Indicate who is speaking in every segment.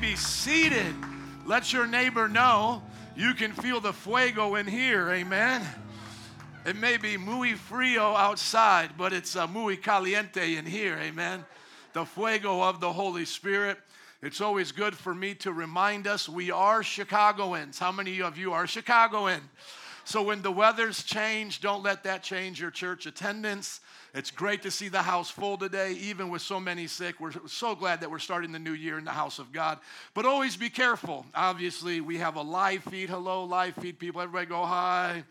Speaker 1: be seated. Let your neighbor know you can feel the fuego in here. Amen. It may be muy frio outside, but it's uh, muy caliente in here. Amen. The fuego of the Holy Spirit. It's always good for me to remind us we are Chicagoans. How many of you are Chicagoan? So when the weather's changed, don't let that change your church attendance. It's great to see the house full today, even with so many sick. We're so glad that we're starting the new year in the house of God. But always be careful. Obviously, we have a live feed. Hello, live feed people. Everybody go hi.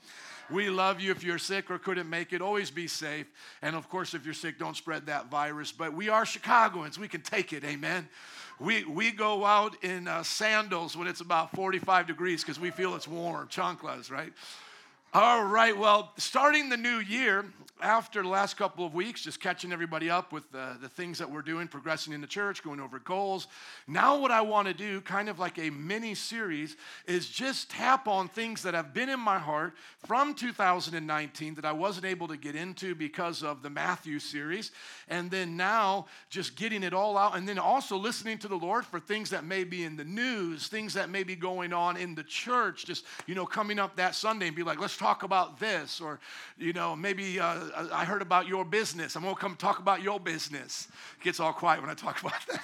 Speaker 1: We love you if you're sick or couldn't make it. Always be safe. And of course, if you're sick, don't spread that virus. But we are Chicagoans. We can take it. Amen. We, we go out in uh, sandals when it's about 45 degrees because we feel it's warm, chanclas, right? All right, well, starting the new year, after the last couple of weeks, just catching everybody up with the, the things that we're doing, progressing in the church, going over goals. Now, what I want to do, kind of like a mini series, is just tap on things that have been in my heart from 2019 that I wasn't able to get into because of the Matthew series. And then now, just getting it all out, and then also listening to the Lord for things that may be in the news, things that may be going on in the church, just, you know, coming up that Sunday and be like, let's talk about this, or, you know, maybe. Uh, I heard about your business. I'm going to come talk about your business. It gets all quiet when I talk about that.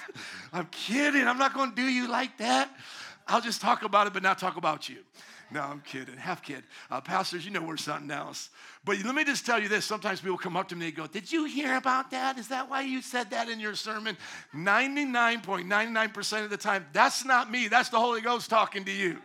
Speaker 1: I'm kidding. I'm not going to do you like that. I'll just talk about it, but not talk about you. No, I'm kidding. Half kid. Uh, pastors, you know we're something else. But let me just tell you this. Sometimes people come up to me and go, Did you hear about that? Is that why you said that in your sermon? 99.99% of the time, that's not me. That's the Holy Ghost talking to you.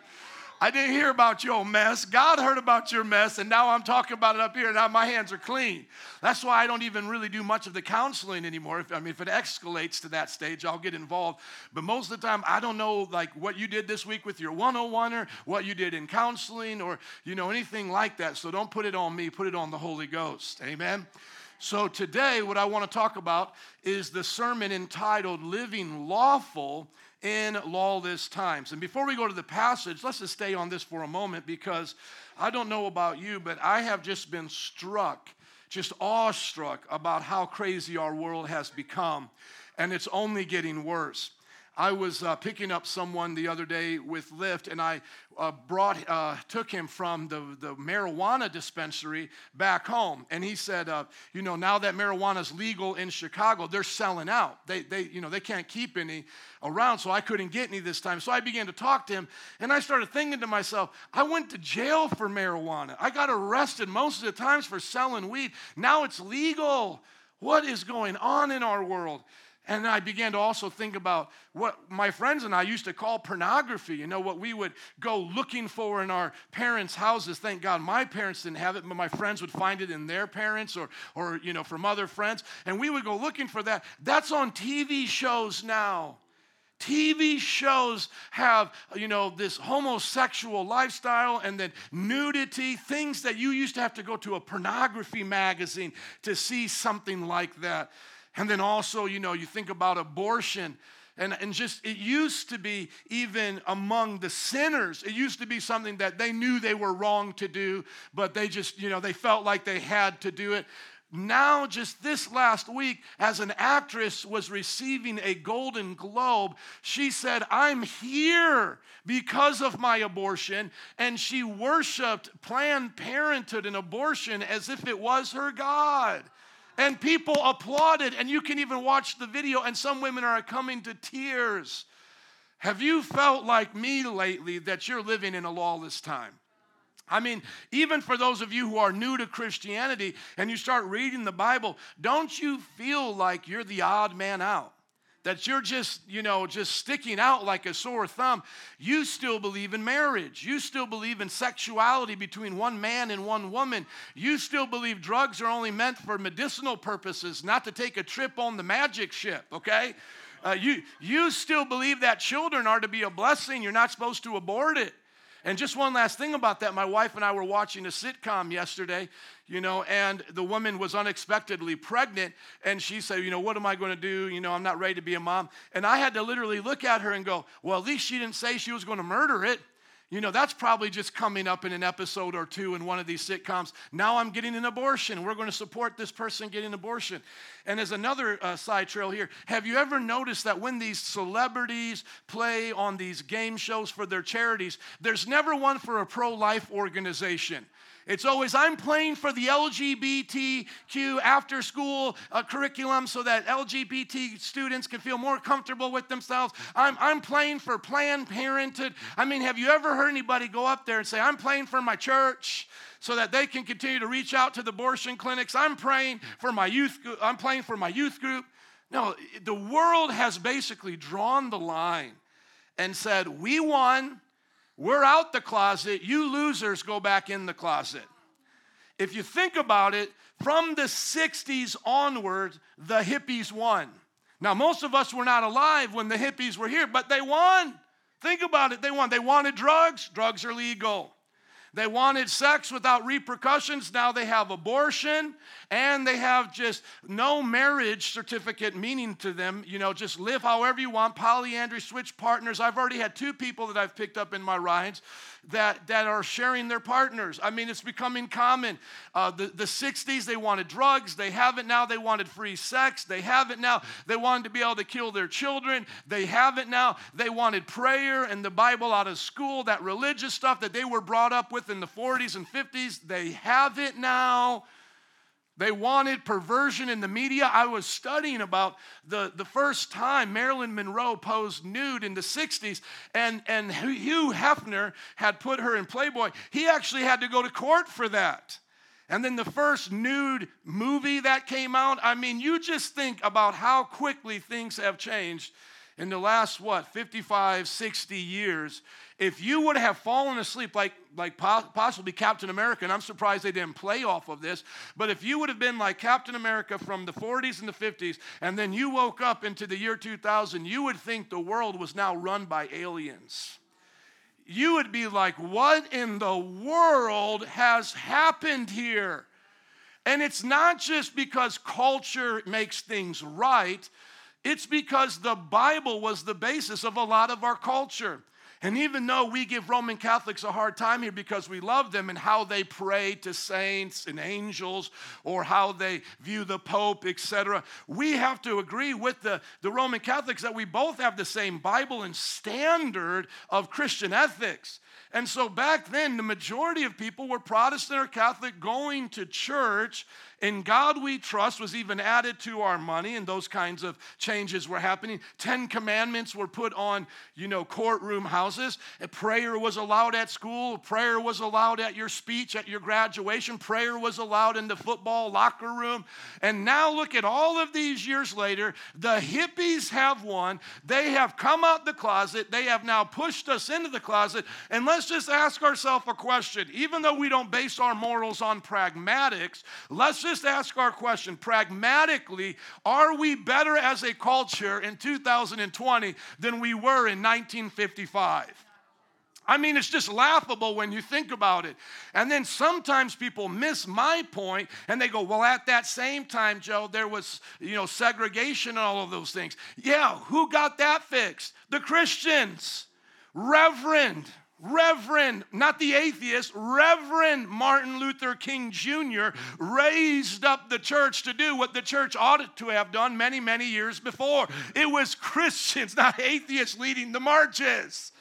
Speaker 1: I didn't hear about your mess. God heard about your mess, and now I'm talking about it up here. Now my hands are clean. That's why I don't even really do much of the counseling anymore. If, I mean, if it escalates to that stage, I'll get involved. But most of the time, I don't know like what you did this week with your 101er, what you did in counseling, or you know anything like that. So don't put it on me. Put it on the Holy Ghost. Amen. So today, what I want to talk about is the sermon entitled "Living Lawful." In lawless times. And before we go to the passage, let's just stay on this for a moment because I don't know about you, but I have just been struck, just awestruck about how crazy our world has become. And it's only getting worse. I was uh, picking up someone the other day with Lyft, and I uh, brought, uh, took him from the, the marijuana dispensary back home. And he said, uh, you know, now that marijuana is legal in Chicago, they're selling out. They, they, you know, they can't keep any around, so I couldn't get any this time. So I began to talk to him, and I started thinking to myself, I went to jail for marijuana. I got arrested most of the times for selling weed. Now it's legal. What is going on in our world? And then I began to also think about what my friends and I used to call pornography, you know, what we would go looking for in our parents' houses. Thank God my parents didn't have it, but my friends would find it in their parents or, or you know, from other friends. And we would go looking for that. That's on TV shows now. TV shows have, you know, this homosexual lifestyle and then nudity, things that you used to have to go to a pornography magazine to see something like that. And then also, you know, you think about abortion. And, and just, it used to be even among the sinners, it used to be something that they knew they were wrong to do, but they just, you know, they felt like they had to do it. Now, just this last week, as an actress was receiving a Golden Globe, she said, I'm here because of my abortion. And she worshiped Planned Parenthood and abortion as if it was her God. And people applauded, and you can even watch the video, and some women are coming to tears. Have you felt like me lately that you're living in a lawless time? I mean, even for those of you who are new to Christianity and you start reading the Bible, don't you feel like you're the odd man out? That you're just, you know, just sticking out like a sore thumb, you still believe in marriage. You still believe in sexuality between one man and one woman. You still believe drugs are only meant for medicinal purposes, not to take a trip on the magic ship, okay? Uh, you, you still believe that children are to be a blessing. You're not supposed to abort it. And just one last thing about that my wife and I were watching a sitcom yesterday, you know, and the woman was unexpectedly pregnant. And she said, You know, what am I going to do? You know, I'm not ready to be a mom. And I had to literally look at her and go, Well, at least she didn't say she was going to murder it. You know, that's probably just coming up in an episode or two in one of these sitcoms. Now I'm getting an abortion. We're going to support this person getting an abortion. And as another uh, side trail here, have you ever noticed that when these celebrities play on these game shows for their charities, there's never one for a pro life organization? It's always, I'm playing for the LGBTQ after school uh, curriculum so that LGBT students can feel more comfortable with themselves. I'm, I'm playing for Planned Parenthood. I mean, have you ever heard anybody go up there and say, I'm playing for my church? so that they can continue to reach out to the abortion clinics. I'm praying for my youth I'm playing for my youth group. No, the world has basically drawn the line and said, "We won. We're out the closet. You losers go back in the closet. If you think about it, from the 60s onward, the hippies won. Now, most of us were not alive when the hippies were here, but they won. Think about it. They won. They wanted drugs, drugs are legal. They wanted sex without repercussions. Now they have abortion and they have just no marriage certificate meaning to them. You know, just live however you want, polyandry, switch partners. I've already had two people that I've picked up in my rides that, that are sharing their partners. I mean, it's becoming common. Uh, the, the 60s, they wanted drugs. They have it now. They wanted free sex. They have it now. They wanted to be able to kill their children. They have it now. They wanted prayer and the Bible out of school, that religious stuff that they were brought up with in the 40s and 50s. They have it now. They wanted perversion in the media. I was studying about the, the first time Marilyn Monroe posed nude in the 60s, and, and Hugh Hefner had put her in Playboy. He actually had to go to court for that. And then the first nude movie that came out, I mean, you just think about how quickly things have changed in the last, what, 55, 60 years if you would have fallen asleep like, like possibly Captain America, and I'm surprised they didn't play off of this, but if you would have been like Captain America from the 40s and the 50s, and then you woke up into the year 2000, you would think the world was now run by aliens. You would be like, what in the world has happened here? And it's not just because culture makes things right, it's because the Bible was the basis of a lot of our culture. And even though we give Roman Catholics a hard time here because we love them and how they pray to saints and angels or how they view the Pope, etc., we have to agree with the, the Roman Catholics that we both have the same Bible and standard of Christian ethics. And so back then, the majority of people were Protestant or Catholic going to church in God we trust was even added to our money, and those kinds of changes were happening. Ten commandments were put on, you know, courtroom houses. A prayer was allowed at school. Prayer was allowed at your speech, at your graduation. Prayer was allowed in the football locker room. And now look at all of these years later, the hippies have won. They have come out the closet. They have now pushed us into the closet. And let's just ask ourselves a question. Even though we don't base our morals on pragmatics, let's just just ask our question pragmatically are we better as a culture in 2020 than we were in 1955? I mean, it's just laughable when you think about it. And then sometimes people miss my point and they go, well, at that same time, Joe, there was, you know, segregation and all of those things. Yeah, who got that fixed? The Christians. Reverend. Reverend, not the atheist, Reverend Martin Luther King Jr. raised up the church to do what the church ought to have done many, many years before. It was Christians, not atheists, leading the marches.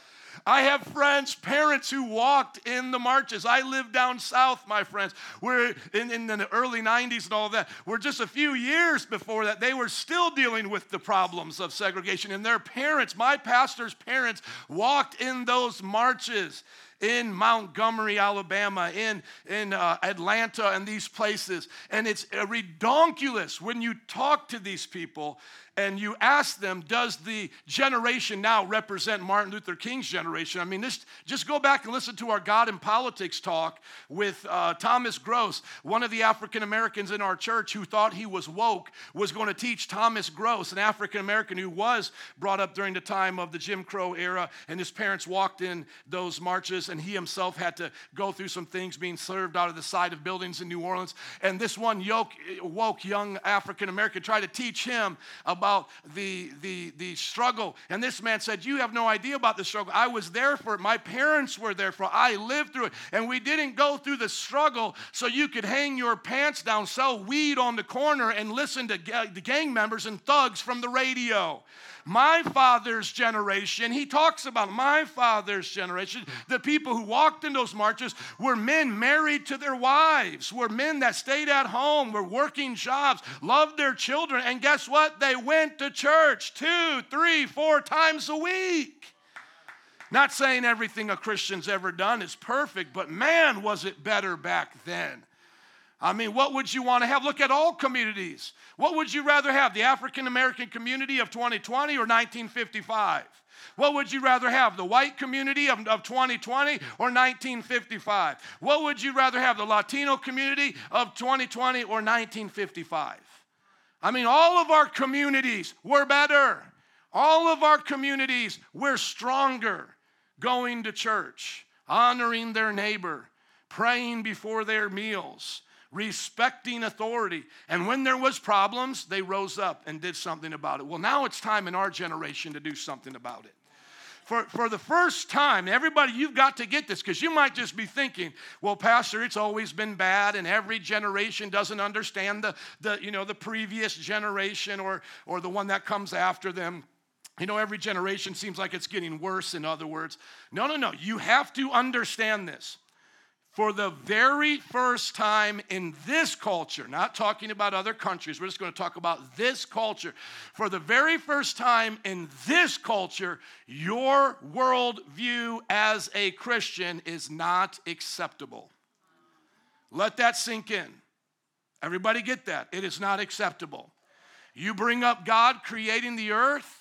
Speaker 1: I have friends, parents who walked in the marches. I lived down south, my friends. We're in, in the early 90s and all that. We're just a few years before that. They were still dealing with the problems of segregation. And their parents, my pastor's parents, walked in those marches in Montgomery, Alabama, in, in uh, Atlanta, and these places. And it's redonkulous when you talk to these people and you ask them, does the generation now represent Martin Luther King's generation? I mean, this, just go back and listen to our God in Politics talk with uh, Thomas Gross, one of the African Americans in our church who thought he was woke, was going to teach Thomas Gross, an African American who was brought up during the time of the Jim Crow era, and his parents walked in those marches and he himself had to go through some things being served out of the side of buildings in New Orleans. And this one yoke, woke young African American tried to teach him about the, the, the struggle. And this man said, You have no idea about the struggle. I was there for it. My parents were there for it. I lived through it. And we didn't go through the struggle so you could hang your pants down, sell weed on the corner, and listen to the gang members and thugs from the radio. My father's generation, he talks about my father's generation, the people who walked in those marches were men married to their wives, were men that stayed at home, were working jobs, loved their children, and guess what? They went to church two, three, four times a week. Not saying everything a Christian's ever done is perfect, but man, was it better back then. I mean, what would you want to have? Look at all communities. What would you rather have, the African American community of 2020 or 1955? What would you rather have, the white community of, of 2020 or 1955? What would you rather have, the Latino community of 2020 or 1955? I mean, all of our communities were better. All of our communities were stronger going to church, honoring their neighbor, praying before their meals, respecting authority. And when there was problems, they rose up and did something about it. Well, now it's time in our generation to do something about it. For, for the first time, everybody, you've got to get this because you might just be thinking, well, Pastor, it's always been bad, and every generation doesn't understand the, the, you know, the previous generation or, or the one that comes after them. You know, every generation seems like it's getting worse, in other words. No, no, no. You have to understand this for the very first time in this culture, not talking about other countries, we're just going to talk about this culture. For the very first time in this culture, your worldview as a Christian is not acceptable. Let that sink in. Everybody get that? It is not acceptable. You bring up God creating the earth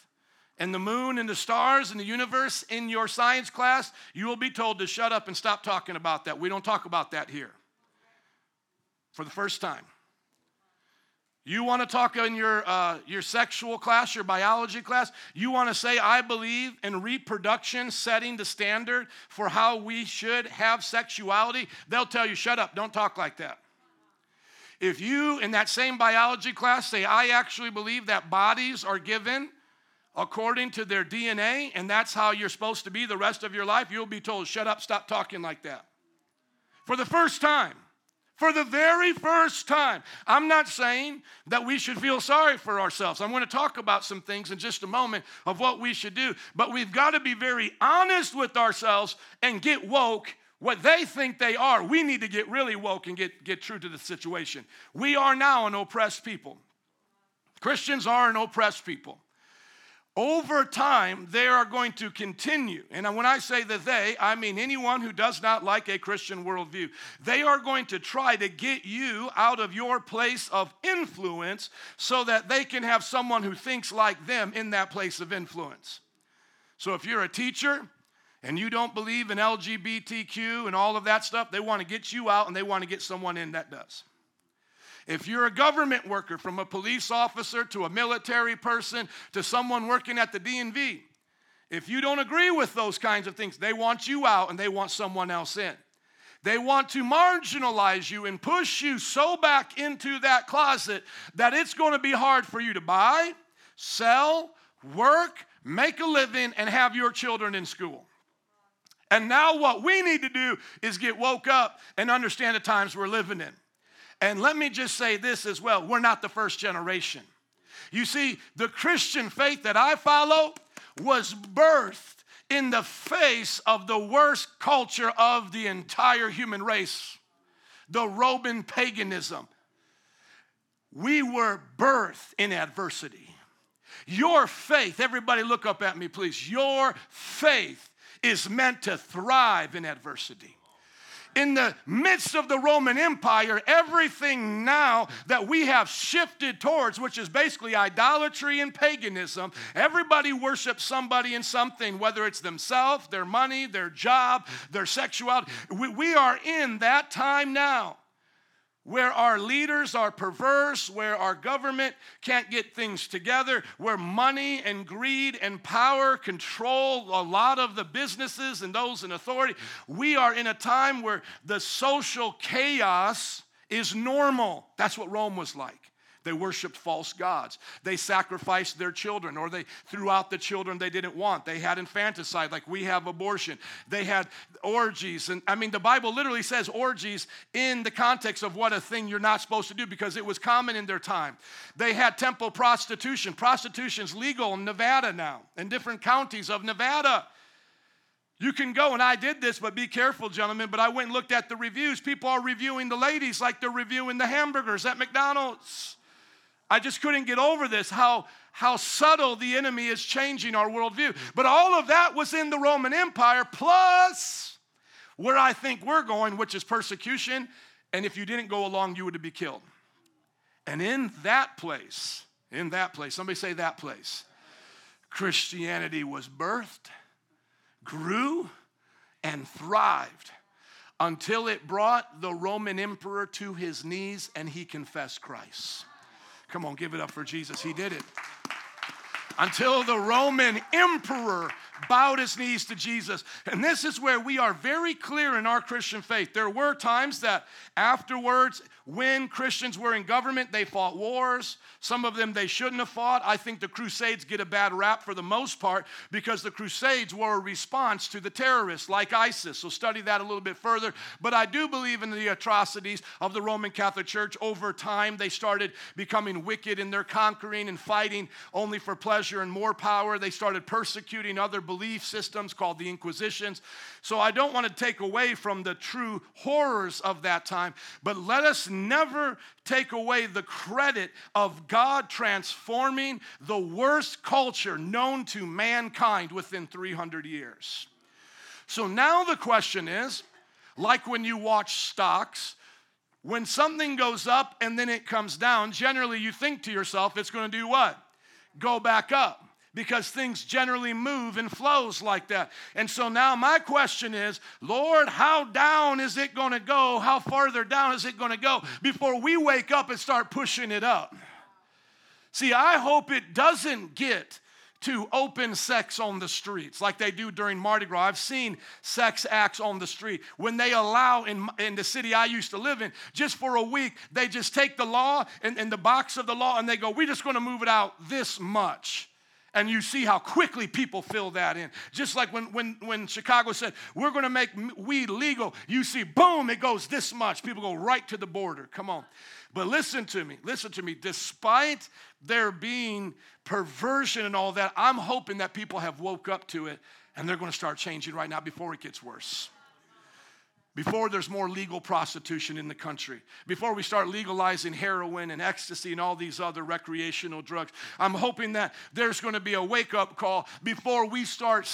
Speaker 1: and the moon and the stars and the universe in your science class, you will be told to shut up and stop talking about that. We don't talk about that here for the first time. You want to talk in your, uh, your sexual class, your biology class, you want to say, I believe in reproduction setting the standard for how we should have sexuality. They'll tell you, shut up, don't talk like that. If you, in that same biology class, say, I actually believe that bodies are given according to their DNA, and that's how you're supposed to be the rest of your life, you'll be told, shut up, stop talking like that. For the first time, for the very first time. I'm not saying that we should feel sorry for ourselves. I'm going to talk about some things in just a moment of what we should do, but we've got to be very honest with ourselves and get woke. What they think they are, we need to get really woke and get, get true to the situation. We are now an oppressed people. Christians are an oppressed people over time, they are going to continue. And when I say that they, I mean anyone who does not like a Christian worldview. They are going to try to get you out of your place of influence so that they can have someone who thinks like them in that place of influence. So if you're a teacher, and you don't believe in LGBTQ and all of that stuff, they want to get you out and they want to get someone in that does. If you're a government worker, from a police officer to a military person to someone working at the DMV, if you don't agree with those kinds of things, they want you out and they want someone else in. They want to marginalize you and push you so back into that closet that it's going to be hard for you to buy, sell, work, make a living, and have your children in school. And now, what we need to do is get woke up and understand the times we're living in. And let me just say this as well we're not the first generation. You see, the Christian faith that I follow was birthed in the face of the worst culture of the entire human race the Roman paganism. We were birthed in adversity. Your faith, everybody look up at me, please. Your faith is meant to thrive in adversity in the midst of the Roman Empire, everything now that we have shifted towards, which is basically idolatry and paganism, everybody worships somebody and something, whether it's themselves, their money, their job, their sexuality. We, we are in that time now where our leaders are perverse, where our government can't get things together, where money and greed and power control a lot of the businesses and those in authority. We are in a time where the social chaos is normal. That's what Rome was like. They worshiped false gods. They sacrificed their children, or they threw out the children they didn't want. They had infanticide, like we have abortion. They had orgies. And I mean, the Bible literally says orgies in the context of what a thing you're not supposed to do because it was common in their time. They had temple prostitution. Prostitution's legal in Nevada now, in different counties of Nevada. You can go, and I did this, but be careful, gentlemen. But I went and looked at the reviews. People are reviewing the ladies like they're reviewing the hamburgers at McDonald's. I just couldn't get over this, how, how subtle the enemy is changing our worldview. But all of that was in the Roman Empire, plus where I think we're going, which is persecution. And if you didn't go along, you would be killed. And in that place, in that place, somebody say that place, Christianity was birthed, grew, and thrived until it brought the Roman emperor to his knees and he confessed Christ. Come on, give it up for Jesus. He did it. Until the Roman emperor bowed his knees to Jesus. And this is where we are very clear in our Christian faith. There were times that afterwards, when Christians were in government, they fought wars. Some of them they shouldn't have fought. I think the Crusades get a bad rap for the most part because the Crusades were a response to the terrorists like ISIS. So study that a little bit further. But I do believe in the atrocities of the Roman Catholic Church. Over time, they started becoming wicked in their conquering and fighting only for pleasure and more power. They started persecuting other belief systems called the Inquisitions. So I don't want to take away from the true horrors of that time, but let us never take away the credit of God transforming the worst culture known to mankind within 300 years. So now the question is like when you watch stocks, when something goes up and then it comes down, generally you think to yourself, it's going to do what? Go back up because things generally move and flows like that. And so now my question is, Lord, how down is it going to go? How farther down is it going to go before we wake up and start pushing it up? See, I hope it doesn't get to open sex on the streets like they do during Mardi Gras. I've seen sex acts on the street. When they allow in, in the city I used to live in, just for a week, they just take the law and, and the box of the law and they go, we're just to move it out this much. And you see how quickly people fill that in. Just like when, when, when Chicago said, we're going to make weed legal, you see, boom, it goes this much. People go right to the border. Come on. But listen to me, listen to me. Despite there being perversion and all that, I'm hoping that people have woke up to it and they're going to start changing right now before it gets worse before there's more legal prostitution in the country, before we start legalizing heroin and ecstasy and all these other recreational drugs. I'm hoping that there's going to be a wake up call before we start,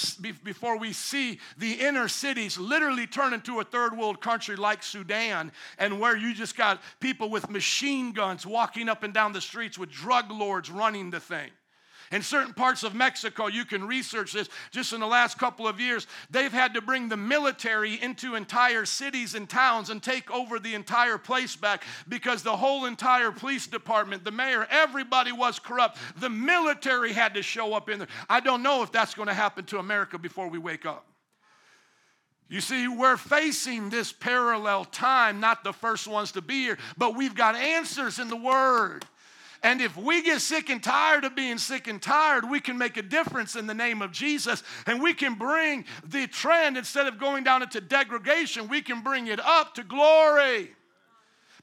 Speaker 1: before we see the inner cities literally turn into a third world country like Sudan, and where you just got people with machine guns walking up and down the streets with drug lords running the thing. In certain parts of Mexico, you can research this just in the last couple of years, they've had to bring the military into entire cities and towns and take over the entire place back because the whole entire police department, the mayor, everybody was corrupt. The military had to show up in there. I don't know if that's going to happen to America before we wake up. You see, we're facing this parallel time, not the first ones to be here, but we've got answers in the Word. And if we get sick and tired of being sick and tired, we can make a difference in the name of Jesus. And we can bring the trend, instead of going down into degradation, we can bring it up to glory.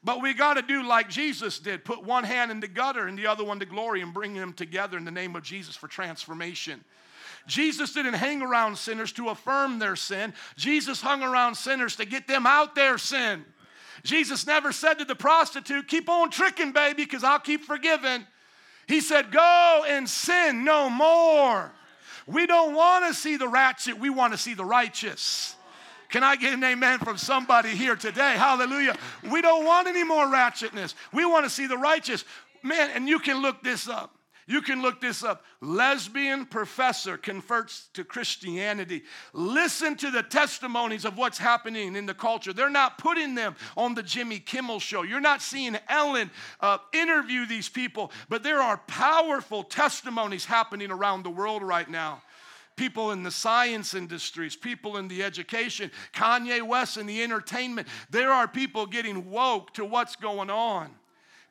Speaker 1: But we got to do like Jesus did put one hand in the gutter and the other one to glory and bring them together in the name of Jesus for transformation. Jesus didn't hang around sinners to affirm their sin, Jesus hung around sinners to get them out their sin. Jesus never said to the prostitute, Keep on tricking, baby, because I'll keep forgiving. He said, Go and sin no more. We don't want to see the ratchet, we want to see the righteous. Can I get an amen from somebody here today? Hallelujah. We don't want any more ratchetness. We want to see the righteous. Man, and you can look this up. You can look this up. Lesbian professor converts to Christianity. Listen to the testimonies of what's happening in the culture. They're not putting them on the Jimmy Kimmel show. You're not seeing Ellen uh, interview these people, but there are powerful testimonies happening around the world right now people in the science industries, people in the education, Kanye West in the entertainment. There are people getting woke to what's going on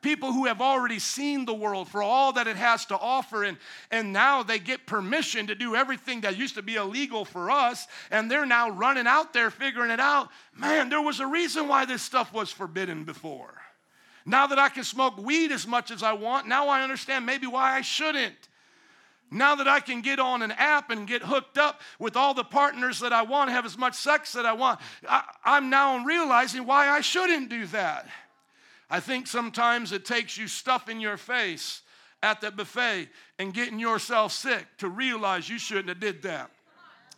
Speaker 1: people who have already seen the world for all that it has to offer, and, and now they get permission to do everything that used to be illegal for us, and they're now running out there figuring it out. Man, there was a reason why this stuff was forbidden before. Now that I can smoke weed as much as I want, now I understand maybe why I shouldn't. Now that I can get on an app and get hooked up with all the partners that I want, have as much sex that I want, I, am now realizing why I shouldn't do that. I think sometimes it takes you stuffing your face at the buffet and getting yourself sick to realize you shouldn't have did that.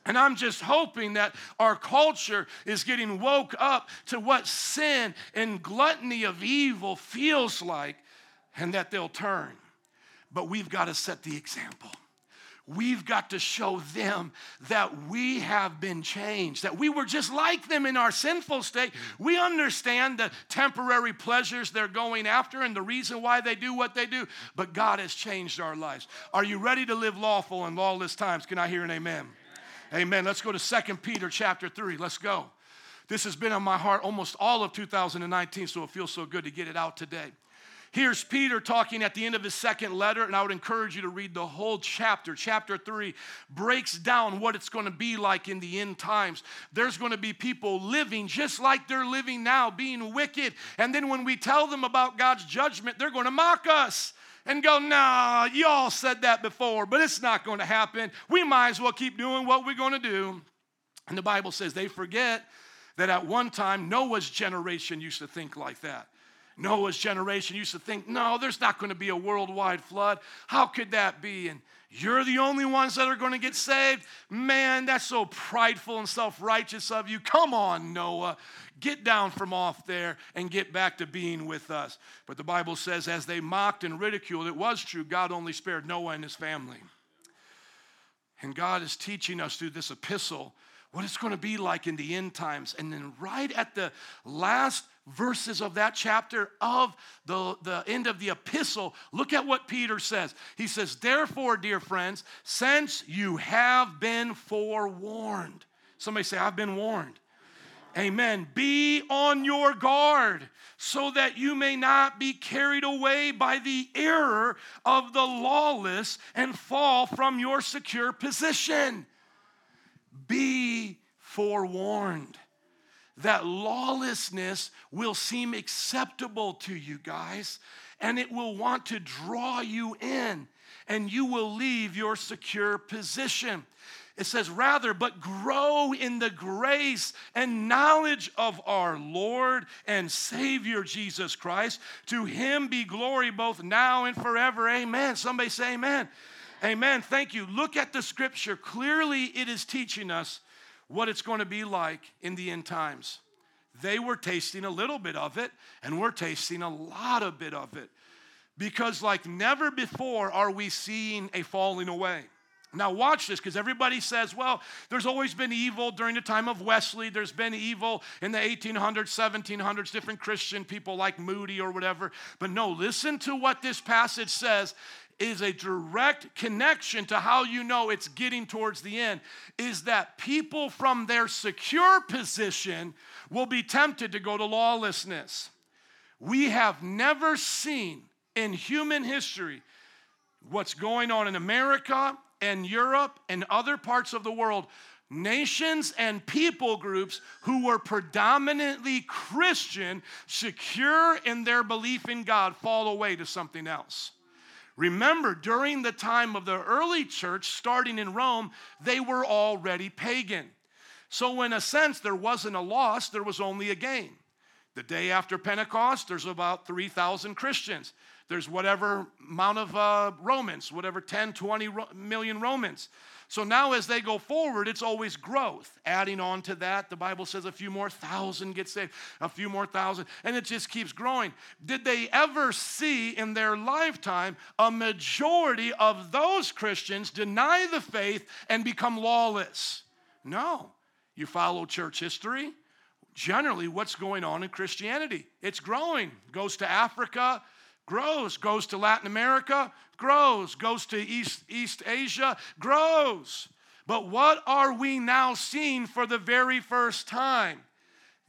Speaker 1: And I'm just hoping that our culture is getting woke up to what sin and gluttony of evil feels like and that they'll turn. But we've got to set the example. We've got to show them that we have been changed, that we were just like them in our sinful state. We understand the temporary pleasures they're going after and the reason why they do what they do, but God has changed our lives. Are you ready to live lawful in lawless times? Can I hear an amen? Amen. amen. Let's go to Second Peter chapter 3. Let's go. This has been on my heart almost all of 2019, so it feels so good to get it out today. Here's Peter talking at the end of his second letter, and I would encourage you to read the whole chapter. Chapter three breaks down what it's going to be like in the end times. There's going to be people living just like they're living now, being wicked. And then when we tell them about God's judgment, they're going to mock us and go, nah, y'all said that before, but it's not going to happen. We might as well keep doing what we're going to do. And the Bible says they forget that at one time Noah's generation used to think like that. Noah's generation used to think, no, there's not going to be a worldwide flood. How could that be? And you're the only ones that are going to get saved? Man, that's so prideful and self righteous of you. Come on, Noah. Get down from off there and get back to being with us. But the Bible says, as they mocked and ridiculed, it was true, God only spared Noah and his family. And God is teaching us through this epistle what it's going to be like in the end times. And then, right at the last verses of that chapter of the, the end of the epistle, look at what Peter says. He says, Therefore, dear friends, since you have been forewarned, somebody say, I've been warned. Amen. Be on your guard so that you may not be carried away by the error of the lawless and fall from your secure position. Be forewarned that lawlessness will seem acceptable to you guys and it will want to draw you in and you will leave your secure position. It says, rather, but grow in the grace and knowledge of our Lord and Savior Jesus Christ. To him be glory both now and forever. Amen. Somebody say, Amen. Amen. Thank you. Look at the scripture. Clearly, it is teaching us what it's going to be like in the end times. They were tasting a little bit of it, and we're tasting a lot of bit of it. Because, like never before, are we seeing a falling away. Now, watch this because everybody says, well, there's always been evil during the time of Wesley. There's been evil in the 1800s, 1700s, different Christian people like Moody or whatever. But no, listen to what this passage says is a direct connection to how you know it's getting towards the end is that people from their secure position will be tempted to go to lawlessness. We have never seen in human history what's going on in America and Europe and other parts of the world. Nations and people groups who were predominantly Christian, secure in their belief in God, fall away to something else. Remember, during the time of the early church, starting in Rome, they were already pagan. So, in a sense, there wasn't a loss, there was only a gain. The day after Pentecost, there's about 3,000 Christians. There's whatever amount of uh, Romans, whatever 10, 20 million Romans. So now, as they go forward, it's always growth. Adding on to that, the Bible says a few more thousand get saved, a few more thousand, and it just keeps growing. Did they ever see in their lifetime a majority of those Christians deny the faith and become lawless? No. You follow church history, generally, what's going on in Christianity? It's growing. Goes to Africa, grows, goes to Latin America, grows, goes to East, East Asia, grows. But what are we now seeing for the very first time?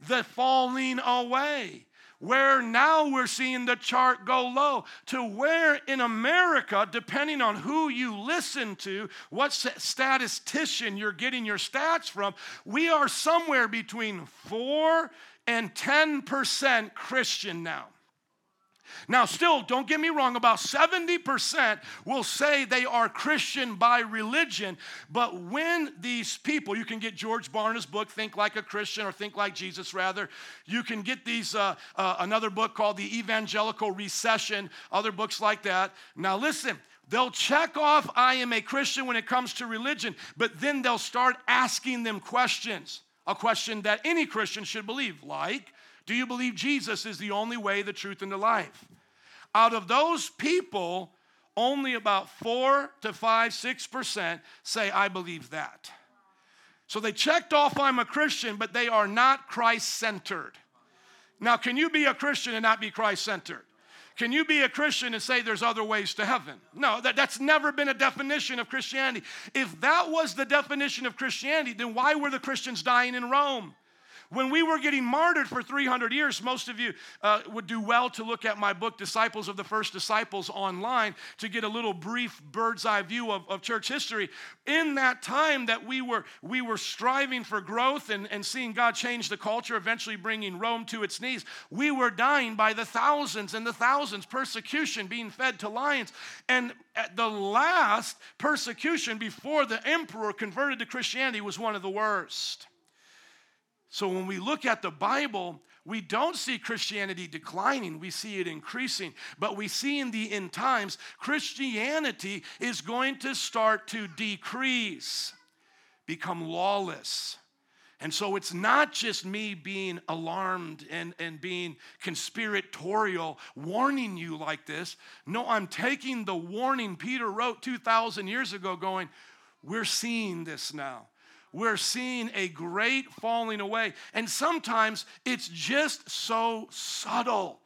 Speaker 1: The falling away. Where now we're seeing the chart go low, to where in America, depending on who you listen to, what statistician you're getting your stats from, we are somewhere between 4 and 10% Christian now. Now, still, don't get me wrong, about 70% will say they are Christian by religion, but when these people, you can get George Barna's book, Think Like a Christian, or Think Like Jesus, rather. You can get these, uh, uh, another book called The Evangelical Recession, other books like that. Now, listen, They'll check off, I am a Christian when it comes to religion, but then they'll start asking them questions. A question that any Christian should believe, like, do you believe Jesus is the only way, the truth, and the life? Out of those people, only about four to five, six percent say, I believe that. So they checked off, I'm a Christian, but they are not Christ centered. Now, can you be a Christian and not be Christ centered? Can you be a Christian and say there's other ways to heaven? No, that, that's never been a definition of Christianity. If that was the definition of Christianity, then why were the Christians dying in Rome? When we were getting martyred for 300 years, most of you uh, would do well to look at my book, Disciples of the First Disciples, online to get a little brief bird's eye view of, of church history. In that time that we were, we were striving for growth and, and seeing God change the culture, eventually bringing Rome to its knees, we were dying by the thousands and the thousands, persecution, being fed to lions. And the last persecution before the emperor converted to Christianity was one of the worst. So when we look at the Bible, we don't see Christianity declining, we see it increasing. But we see in the end times, Christianity is going to start to decrease, become lawless. And so it's not just me being alarmed and, and being conspiratorial, warning you like this. No, I'm taking the warning Peter wrote 2,000 years ago, going, we're seeing this now we're seeing a great falling away. And sometimes it's just so subtle.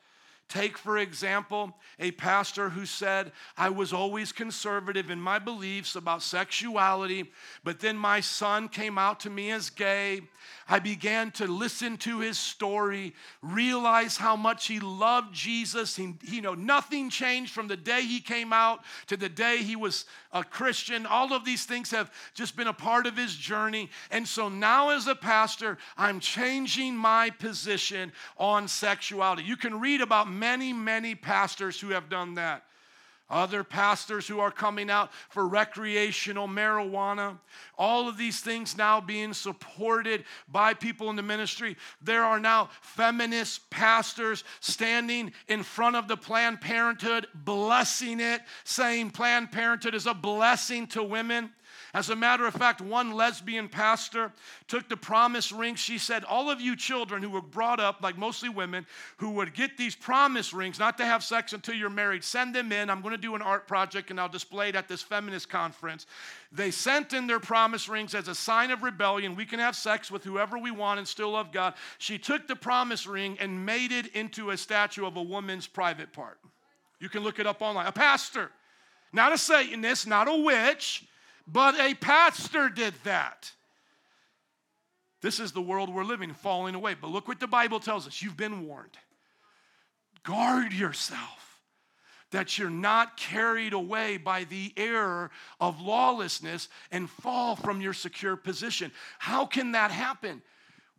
Speaker 1: Take, for example, a pastor who said, I was always conservative in my beliefs about sexuality, but then my son came out to me as gay. I began to listen to his story, realize how much he loved Jesus. He, you know, nothing changed from the day he came out to the day he was a Christian. All of these things have just been a part of his journey. And so now, as a pastor, I'm changing my position on sexuality. You can read about many, many pastors who have done that other pastors who are coming out for recreational marijuana, all of these things now being supported by people in the ministry. There are now feminist pastors standing in front of the Planned Parenthood, blessing it, saying Planned Parenthood is a blessing to women. As a matter of fact, one lesbian pastor took the promise ring. She said, All of you children who were brought up, like mostly women, who would get these promise rings, not to have sex until you're married, send them in. I'm going to do an art project and I'll display it at this feminist conference. They sent in their promise rings as a sign of rebellion. We can have sex with whoever we want and still love God. She took the promise ring and made it into a statue of a woman's private part. You can look it up online. A pastor, not a Satanist, not a witch but a pastor did that. This is the world we're living, falling away. But look what the Bible tells us. You've been warned. Guard yourself that you're not carried away by the error of lawlessness and fall from your secure position. How can that happen?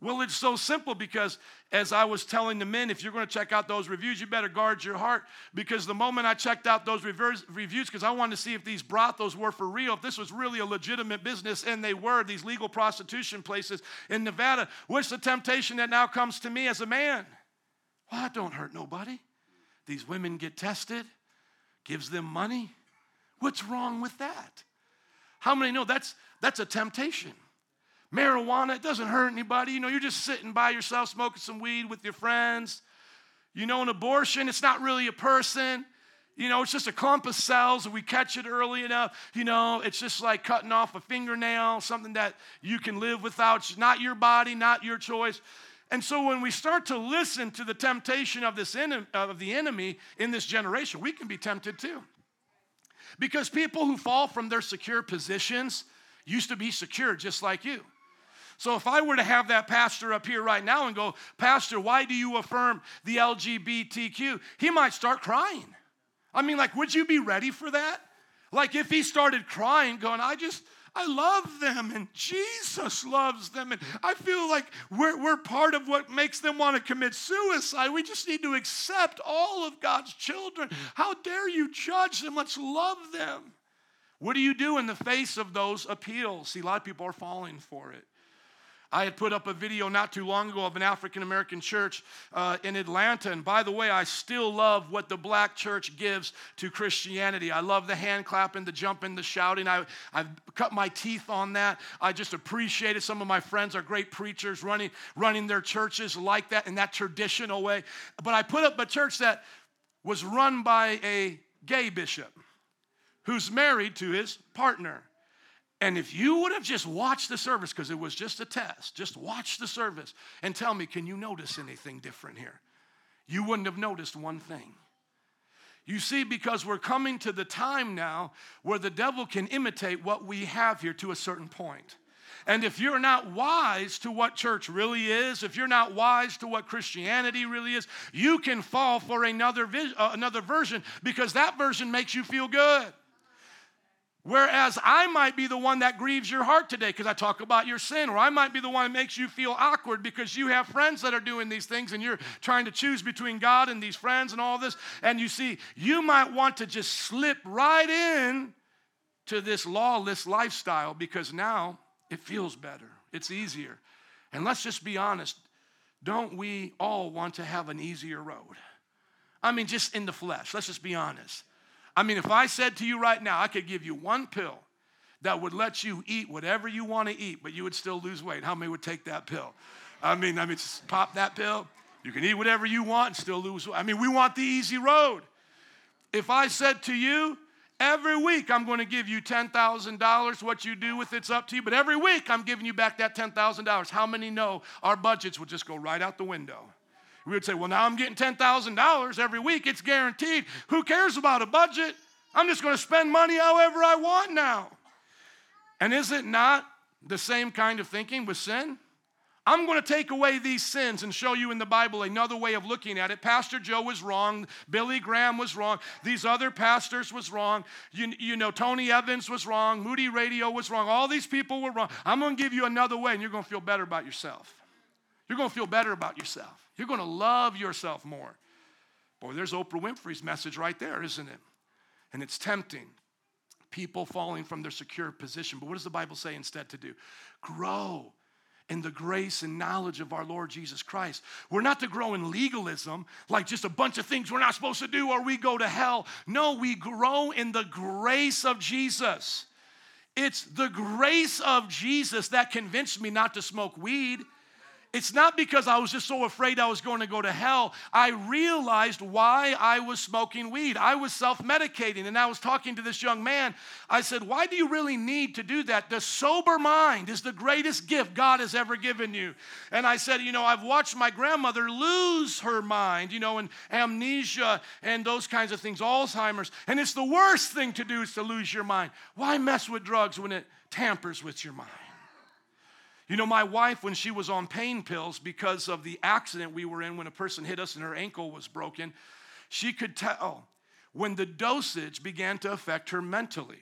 Speaker 1: Well, it's so simple because as I was telling the men, if you're going to check out those reviews, you better guard your heart because the moment I checked out those reviews, because I wanted to see if these brothels were for real, if this was really a legitimate business, and they were, these legal prostitution places in Nevada, what's the temptation that now comes to me as a man? Well, that don't hurt nobody. These women get tested, gives them money. What's wrong with that? How many know that's That's a temptation. Marijuana, it doesn't hurt anybody. You know, you're just sitting by yourself smoking some weed with your friends. You know, an abortion, it's not really a person. You know, it's just a clump of cells. If we catch it early enough, you know, it's just like cutting off a fingernail, something that you can live without. It's not your body, not your choice. And so when we start to listen to the temptation of, this en- uh, of the enemy in this generation, we can be tempted too. Because people who fall from their secure positions used to be secure just like you. So if I were to have that pastor up here right now and go, Pastor, why do you affirm the LGBTQ? He might start crying. I mean, like, would you be ready for that? Like, if he started crying, going, I just, I love them and Jesus loves them. And I feel like we're, we're part of what makes them want to commit suicide. We just need to accept all of God's children. How dare you judge them? Let's love them. What do you do in the face of those appeals? See, a lot of people are falling for it. I had put up a video not too long ago of an African American church uh, in Atlanta. And by the way, I still love what the black church gives to Christianity. I love the hand clapping, the jumping, the shouting. I, I've cut my teeth on that. I just appreciate it. Some of my friends are great preachers running, running their churches like that in that traditional way. But I put up a church that was run by a gay bishop who's married to his partner. And if you would have just watched the service, because it was just a test, just watch the service and tell me, can you notice anything different here? You wouldn't have noticed one thing. You see, because we're coming to the time now where the devil can imitate what we have here to a certain point. And if you're not wise to what church really is, if you're not wise to what Christianity really is, you can fall for another, uh, another version because that version makes you feel good. Whereas I might be the one that grieves your heart today because I talk about your sin, or I might be the one that makes you feel awkward because you have friends that are doing these things and you're trying to choose between God and these friends and all this. And you see, you might want to just slip right in to this lawless lifestyle because now it feels better, it's easier. And let's just be honest don't we all want to have an easier road? I mean, just in the flesh, let's just be honest. I mean, if I said to you right now, I could give you one pill that would let you eat whatever you want to eat, but you would still lose weight. How many would take that pill? I mean, I mean, just pop that pill. You can eat whatever you want and still lose weight. I mean, we want the easy road. If I said to you, every week I'm going to give you $10,000, what you do with it's up to you, but every week I'm giving you back that $10,000, how many know our budgets would just go right out the window? We would say, well, now I'm getting $10,000 every week. It's guaranteed. Who cares about a budget? I'm just going to spend money however I want now. And is it not the same kind of thinking with sin? I'm going to take away these sins and show you in the Bible another way of looking at it. Pastor Joe was wrong. Billy Graham was wrong. These other pastors was wrong. You, you know, Tony Evans was wrong. Moody Radio was wrong. All these people were wrong. I'm going to give you another way, and you're going to feel better about yourself. You're going to feel better about yourself. You're going to love yourself more. Boy, there's Oprah Winfrey's message right there, isn't it? And it's tempting. People falling from their secure position. But what does the Bible say instead to do? Grow in the grace and knowledge of our Lord Jesus Christ. We're not to grow in legalism, like just a bunch of things we're not supposed to do or we go to hell. No, we grow in the grace of Jesus. It's the grace of Jesus that convinced me not to smoke weed. It's not because I was just so afraid I was going to go to hell. I realized why I was smoking weed. I was self medicating. And I was talking to this young man. I said, Why do you really need to do that? The sober mind is the greatest gift God has ever given you. And I said, You know, I've watched my grandmother lose her mind, you know, and amnesia and those kinds of things, Alzheimer's. And it's the worst thing to do is to lose your mind. Why mess with drugs when it tampers with your mind? You know, my wife, when she was on pain pills because of the accident we were in when a person hit us and her ankle was broken, she could tell when the dosage began to affect her mentally.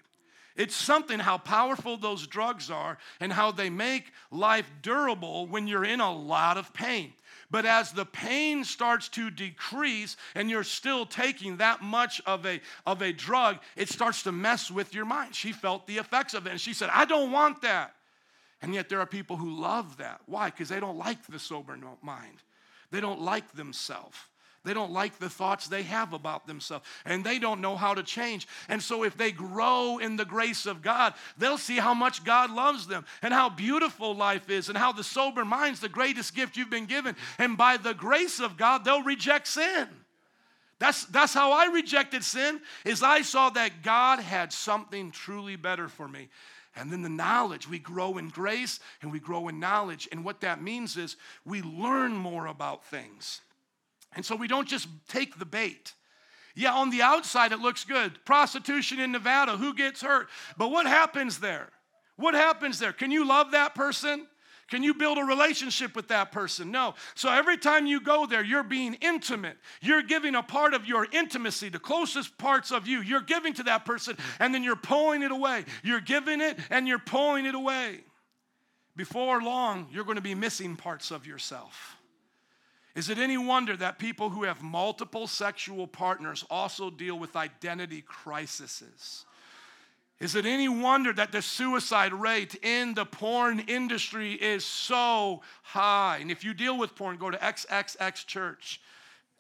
Speaker 1: It's something how powerful those drugs are and how they make life durable when you're in a lot of pain. But as the pain starts to decrease and you're still taking that much of a, of a drug, it starts to mess with your mind. She felt the effects of it and she said, I don't want that. And yet there are people who love that. Why? Because they don't like the sober mind. They don't like themselves. They don't like the thoughts they have about themselves, and they don't know how to change. And so, if they grow in the grace of God, they'll see how much God loves them and how beautiful life is, and how the sober mind's the greatest gift you've been given. And by the grace of God, they'll reject sin. That's, that's how I rejected sin, is I saw that God had something truly better for me. And then the knowledge, we grow in grace and we grow in knowledge. And what that means is we learn more about things. And so we don't just take the bait. Yeah, on the outside it looks good. Prostitution in Nevada, who gets hurt? But what happens there? What happens there? Can you love that person? Can you build a relationship with that person? No. So every time you go there, you're being intimate. You're giving a part of your intimacy, the closest parts of you, you're giving to that person, and then you're pulling it away. You're giving it and you're pulling it away. Before long, you're going to be missing parts of yourself. Is it any wonder that people who have multiple sexual partners also deal with identity crises? Is it any wonder that the suicide rate in the porn industry is so high? And if you deal with porn, go to XXX Church.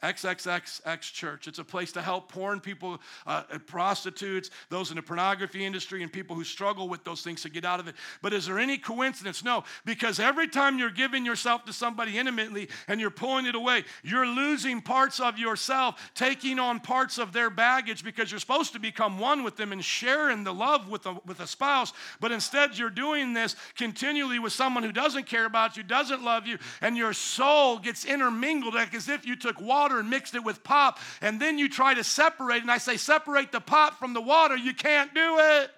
Speaker 1: XXX Church. It's a place to help porn people, uh, prostitutes, those in the pornography industry, and people who struggle with those things to get out of it. But is there any coincidence? No, because every time you're giving yourself to somebody intimately and you're pulling it away, you're losing parts of yourself, taking on parts of their baggage because you're supposed to become one with them and share in the love with a, with a spouse. But instead, you're doing this continually with someone who doesn't care about you, doesn't love you, and your soul gets intermingled like as if you took water water and mixed it with pop, and then you try to separate, and I say, separate the pop from the water, you can't do it.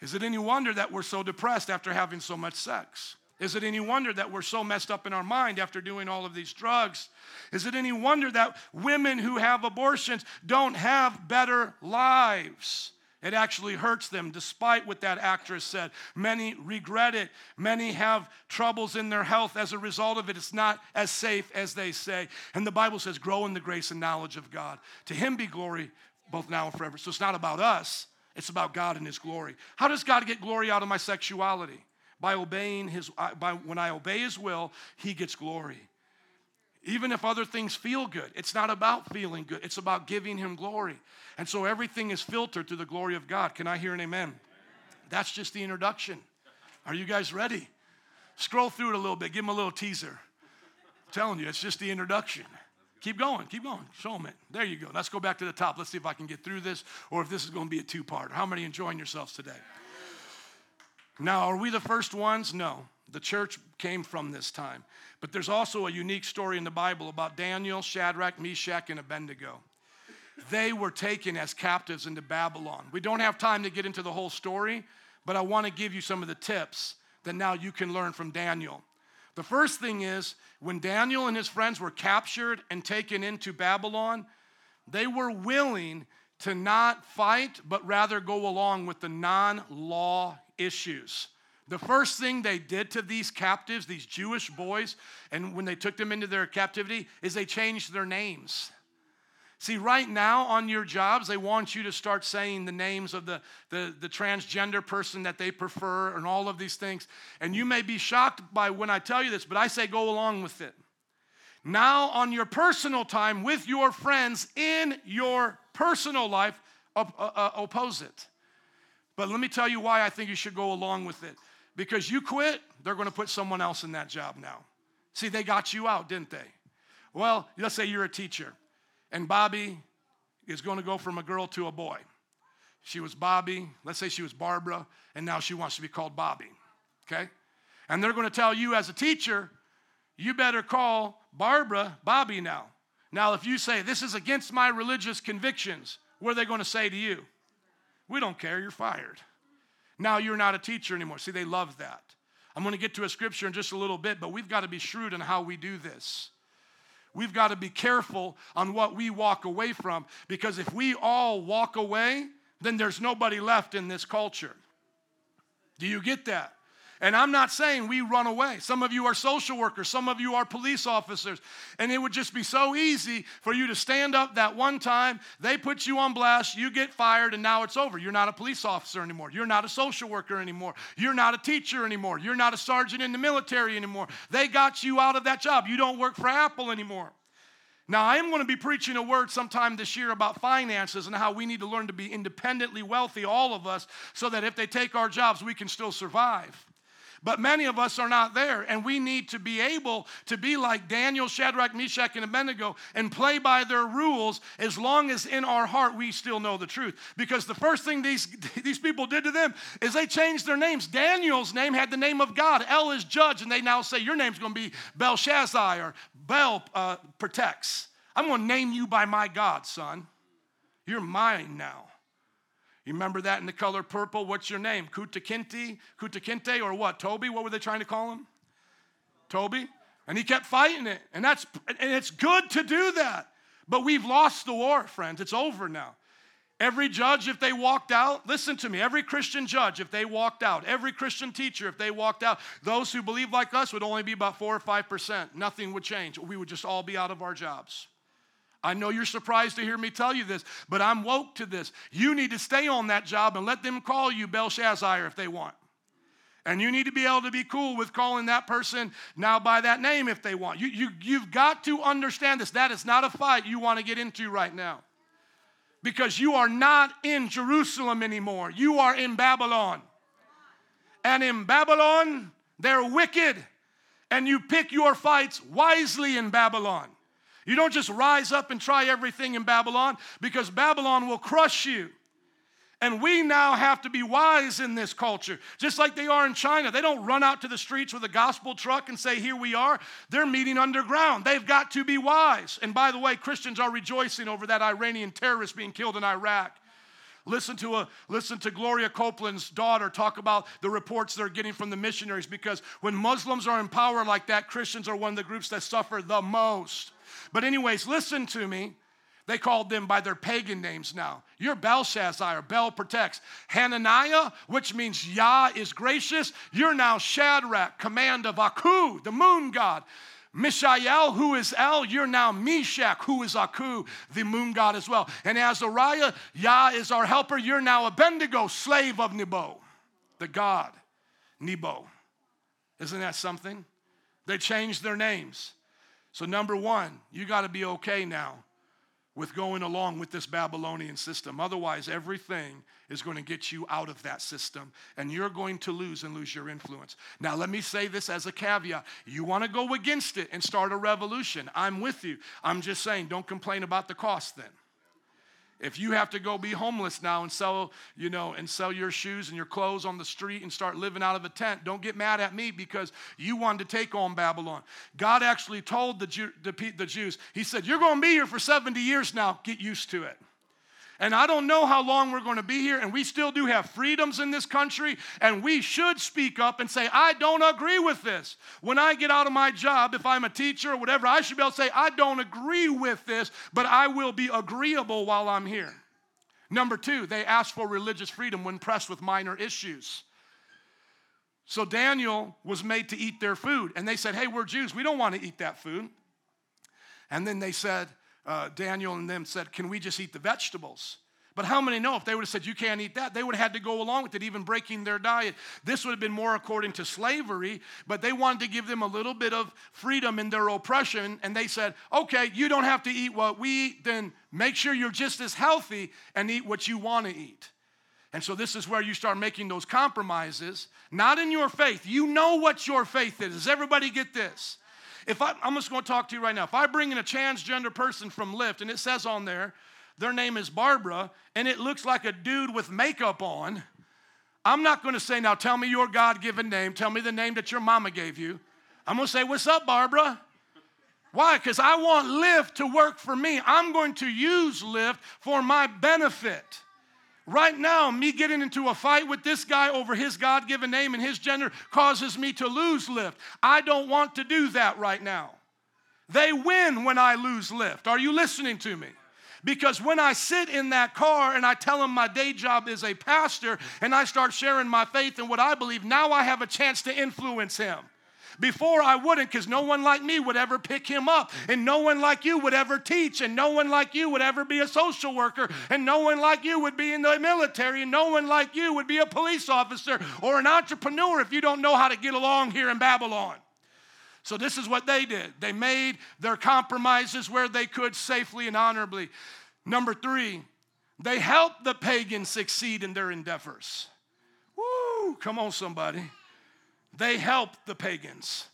Speaker 1: Is it any wonder that we're so depressed after having so much sex? Is it any wonder that we're so messed up in our mind after doing all of these drugs? Is it any wonder that women who have abortions don't have better lives? It actually hurts them, despite what that actress said. Many regret it. Many have troubles in their health as a result of it. It's not as safe as they say. And the Bible says, grow in the grace and knowledge of God. To Him be glory both now and forever. So it's not about us, it's about God and His glory. How does God get glory out of my sexuality? By obeying His, uh, by, when I obey His will, He gets glory. Even if other things feel good, it's not about feeling good, it's about giving Him glory. And so everything is filtered through the glory of God. Can I hear an amen? That's just the introduction. Are you guys ready? Scroll through it a little bit, give them a little teaser. I'm telling you, it's just the introduction. Keep going, keep going. Show them it. There you go. Let's go back to the top. Let's see if I can get through this or if this is going to be a two part. How many enjoying yourselves today? Now, are we the first ones? No. The church came from this time. But there's also a unique story in the Bible about Daniel, Shadrach, Meshach, and Abednego. They were taken as captives into Babylon. We don't have time to get into the whole story, but I want to give you some of the tips that now you can learn from Daniel. The first thing is when Daniel and his friends were captured and taken into Babylon, they were willing to not fight, but rather go along with the non law issues. The first thing they did to these captives, these Jewish boys, and when they took them into their captivity, is they changed their names. See, right now on your jobs, they want you to start saying the names of the, the, the, transgender person that they prefer and all of these things. And you may be shocked by when I tell you this, but I say go along with it. Now, on your personal time with your friends in your personal life, op- uh, uh, oppose it. But let me tell you why I think you should go along with it because you quit, they're going to put someone else in that job now. See, they got you out, didn't they? Well, let's say you're a teacher, and Bobby is going to go from a girl to a boy. She was Bobby, let's say she was Barbara, and now she wants to be called Bobby, okay? And they're going to tell you as a teacher, you better call Barbara Bobby now. Now, if you say, This is against my religious convictions, what are they going to say to you? We don't care, you're fired. Now you're not a teacher anymore. See, they love that. I'm going to get to a scripture in just a little bit, but we've got to be shrewd in how we do this. We've got to be careful on what we walk away from because if we all walk away, then there's nobody left in this culture. Do you get that? And I'm not saying we run away. Some of you are social workers, some of you are police officers, and it would just be so easy for you to stand up that one time, they put you on blast, you get fired, and now it's over. You're not a police officer anymore. You're not a social worker anymore. You're not a teacher anymore. You're not a sergeant in the military anymore. They got you out of that job. You don't work for Apple anymore. Now, I am going to be preaching a word sometime this year about finances and how we need to learn to be independently wealthy, all of us, so that if they take our jobs, we can still survive. But many of us are not there, and we need to be able to be like Daniel, Shadrach, Meshach, and Abednego and play by their rules as long as in our heart we still know the truth. Because the first thing these, these people did to them is they changed their names. Daniel's name had the name of God. El is judge, and they now say, Your name's to be Belshazzar or Bel uh, protects. I'm to name you by my God, son. You're mine now. You remember that in the color purple? What's your name? Kutakinti? Kutakinte or what? Toby? What were they trying to call him? Toby? And he kept fighting it. And that's and it's good to do that. But we've lost the war, friends. It's over now. Every judge, if they walked out, listen to me, every Christian judge, if they walked out, every Christian teacher, if they walked out, those who believe like us would only be about four or five percent. Nothing would change. We would just all be out of our jobs. I know you're surprised to hear me tell you this, but I'm woke to this. You need to stay on that job and let them call you Belshazzar if they want. And you need to be able to be cool with calling that person now by that name if they want. You, you, you've got to understand this. That is not a fight you want to get into right now. Because you are not in Jerusalem anymore, you are in Babylon. And in Babylon, they're wicked. And you pick your fights wisely in Babylon. You don't just rise up and try everything in Babylon because Babylon will crush you. And we now have to be wise in this culture, just like they are in China. They don't run out to the streets with a gospel truck and say, Here we are. They're meeting underground. They've got to be wise. And by the way, Christians are rejoicing over that Iranian terrorist being killed in Iraq. Listen to, a, listen to Gloria Copeland's daughter talk about the reports they're getting from the missionaries because when Muslims are in power like that, Christians are one of the groups that suffer the most. But, anyways, listen to me. They called them by their pagan names now. You're Belshazzar, Bel protects. Hananiah, which means Yah is gracious. You're now Shadrach, command of Aku, the moon god. Mishael, who is El, you're now Meshach, who is Aku, the moon god as well. And Azariah, Yah is our helper. You're now Abednego, slave of Nebo, the god, Nebo. Isn't that something? They changed their names. So, number one, you got to be okay now with going along with this Babylonian system. Otherwise, everything is going to get you out of that system and you're going to lose and lose your influence. Now, let me say this as a caveat. You want to go against it and start a revolution. I'm with you. I'm just saying, don't complain about the cost then. If you have to go be homeless now and sell, you know, and sell your shoes and your clothes on the street and start living out of a tent, don't get mad at me because you wanted to take on Babylon. God actually told the, Jew, the, the Jews, He said, You're going to be here for 70 years now. Get used to it. And I don't know how long we're going to be here, and we still do have freedoms in this country, and we should speak up and say, I don't agree with this. When I get out of my job, if I'm a teacher or whatever, I should be able to say, I don't agree with this, but I will be agreeable while I'm here. Number two, they asked for religious freedom when pressed with minor issues. So Daniel was made to eat their food, and they said, Hey, we're Jews. We don't want to eat that food. And then they said, uh, Daniel and them said, Can we just eat the vegetables? But how many know if they would have said, You can't eat that, they would have had to go along with it, even breaking their diet. This would have been more according to slavery, but they wanted to give them a little bit of freedom in their oppression. And they said, Okay, you don't have to eat what we eat, then make sure you're just as healthy and eat what you want to eat. And so, this is where you start making those compromises, not in your faith. You know what your faith is. Does everybody get this? If I, I'm just going to talk to you right now. If I bring in a transgender person from Lyft and it says on there, their name is Barbara, and it looks like a dude with makeup on, I'm not going to say, now tell me your God given name. Tell me the name that your mama gave you. I'm going to say, what's up, Barbara? Why? Because I want Lyft to work for me. I'm going to use Lyft for my benefit. Right now, me getting into a fight with this guy over his God given name and his gender causes me to lose Lyft. I don't want to do that right now. They win when I lose Lyft. Are you listening to me? Because when I sit in that car and I tell them my day job is a pastor and I start sharing my faith and what I believe, now I have a chance to influence him. Before I wouldn't, because no one like me would ever pick him up, and no one like you would ever teach, and no one like you would ever be a social worker, and no one like you would be in the military, and no one like you would be a police officer or an entrepreneur if you don't know how to get along here in Babylon. So, this is what they did they made their compromises where they could safely and honorably. Number three, they helped the pagans succeed in their endeavors. Woo, come on, somebody. They help the pagans.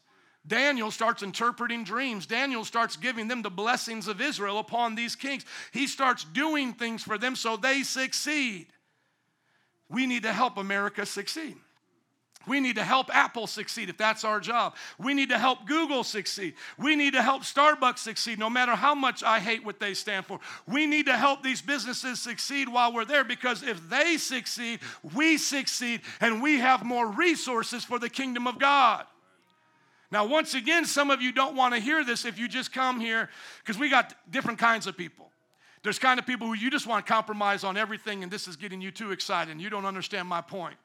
Speaker 1: Daniel starts interpreting dreams. Daniel starts giving them the blessings of Israel upon these kings. He starts doing things for them so they succeed. We need to help America succeed. We need to help Apple succeed if that's our job. We need to help Google succeed. We need to help Starbucks succeed no matter how much I hate what they stand for. We need to help these businesses succeed while we're there because if they succeed, we succeed and we have more resources for the kingdom of God. Now, once again, some of you don't want to hear this if you just come here because we got different kinds of people. There's kind of people who you just want to compromise on everything and this is getting you too excited and you don't understand my point.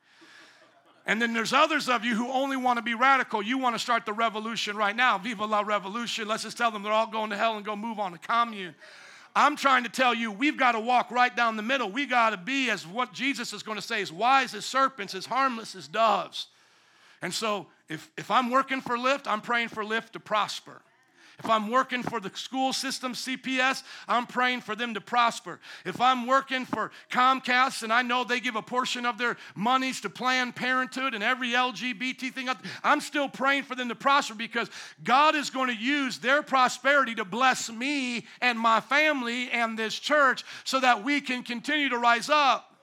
Speaker 1: And then there's others of you who only want to be radical. You want to start the revolution right now. Viva la revolution. Let's just tell them they're all going to hell and go move on to commune. I'm trying to tell you, we've got to walk right down the middle. We got to be, as what Jesus is going to say, as wise as serpents, as harmless as doves. And so, if, if I'm working for Lyft, I'm praying for Lyft to prosper. If I'm working for the school system, CPS, I'm praying for them to prosper. If I'm working for Comcast and I know they give a portion of their monies to Planned Parenthood and every LGBT thing, I'm still praying for them to prosper because God is going to use their prosperity to bless me and my family and this church so that we can continue to rise up.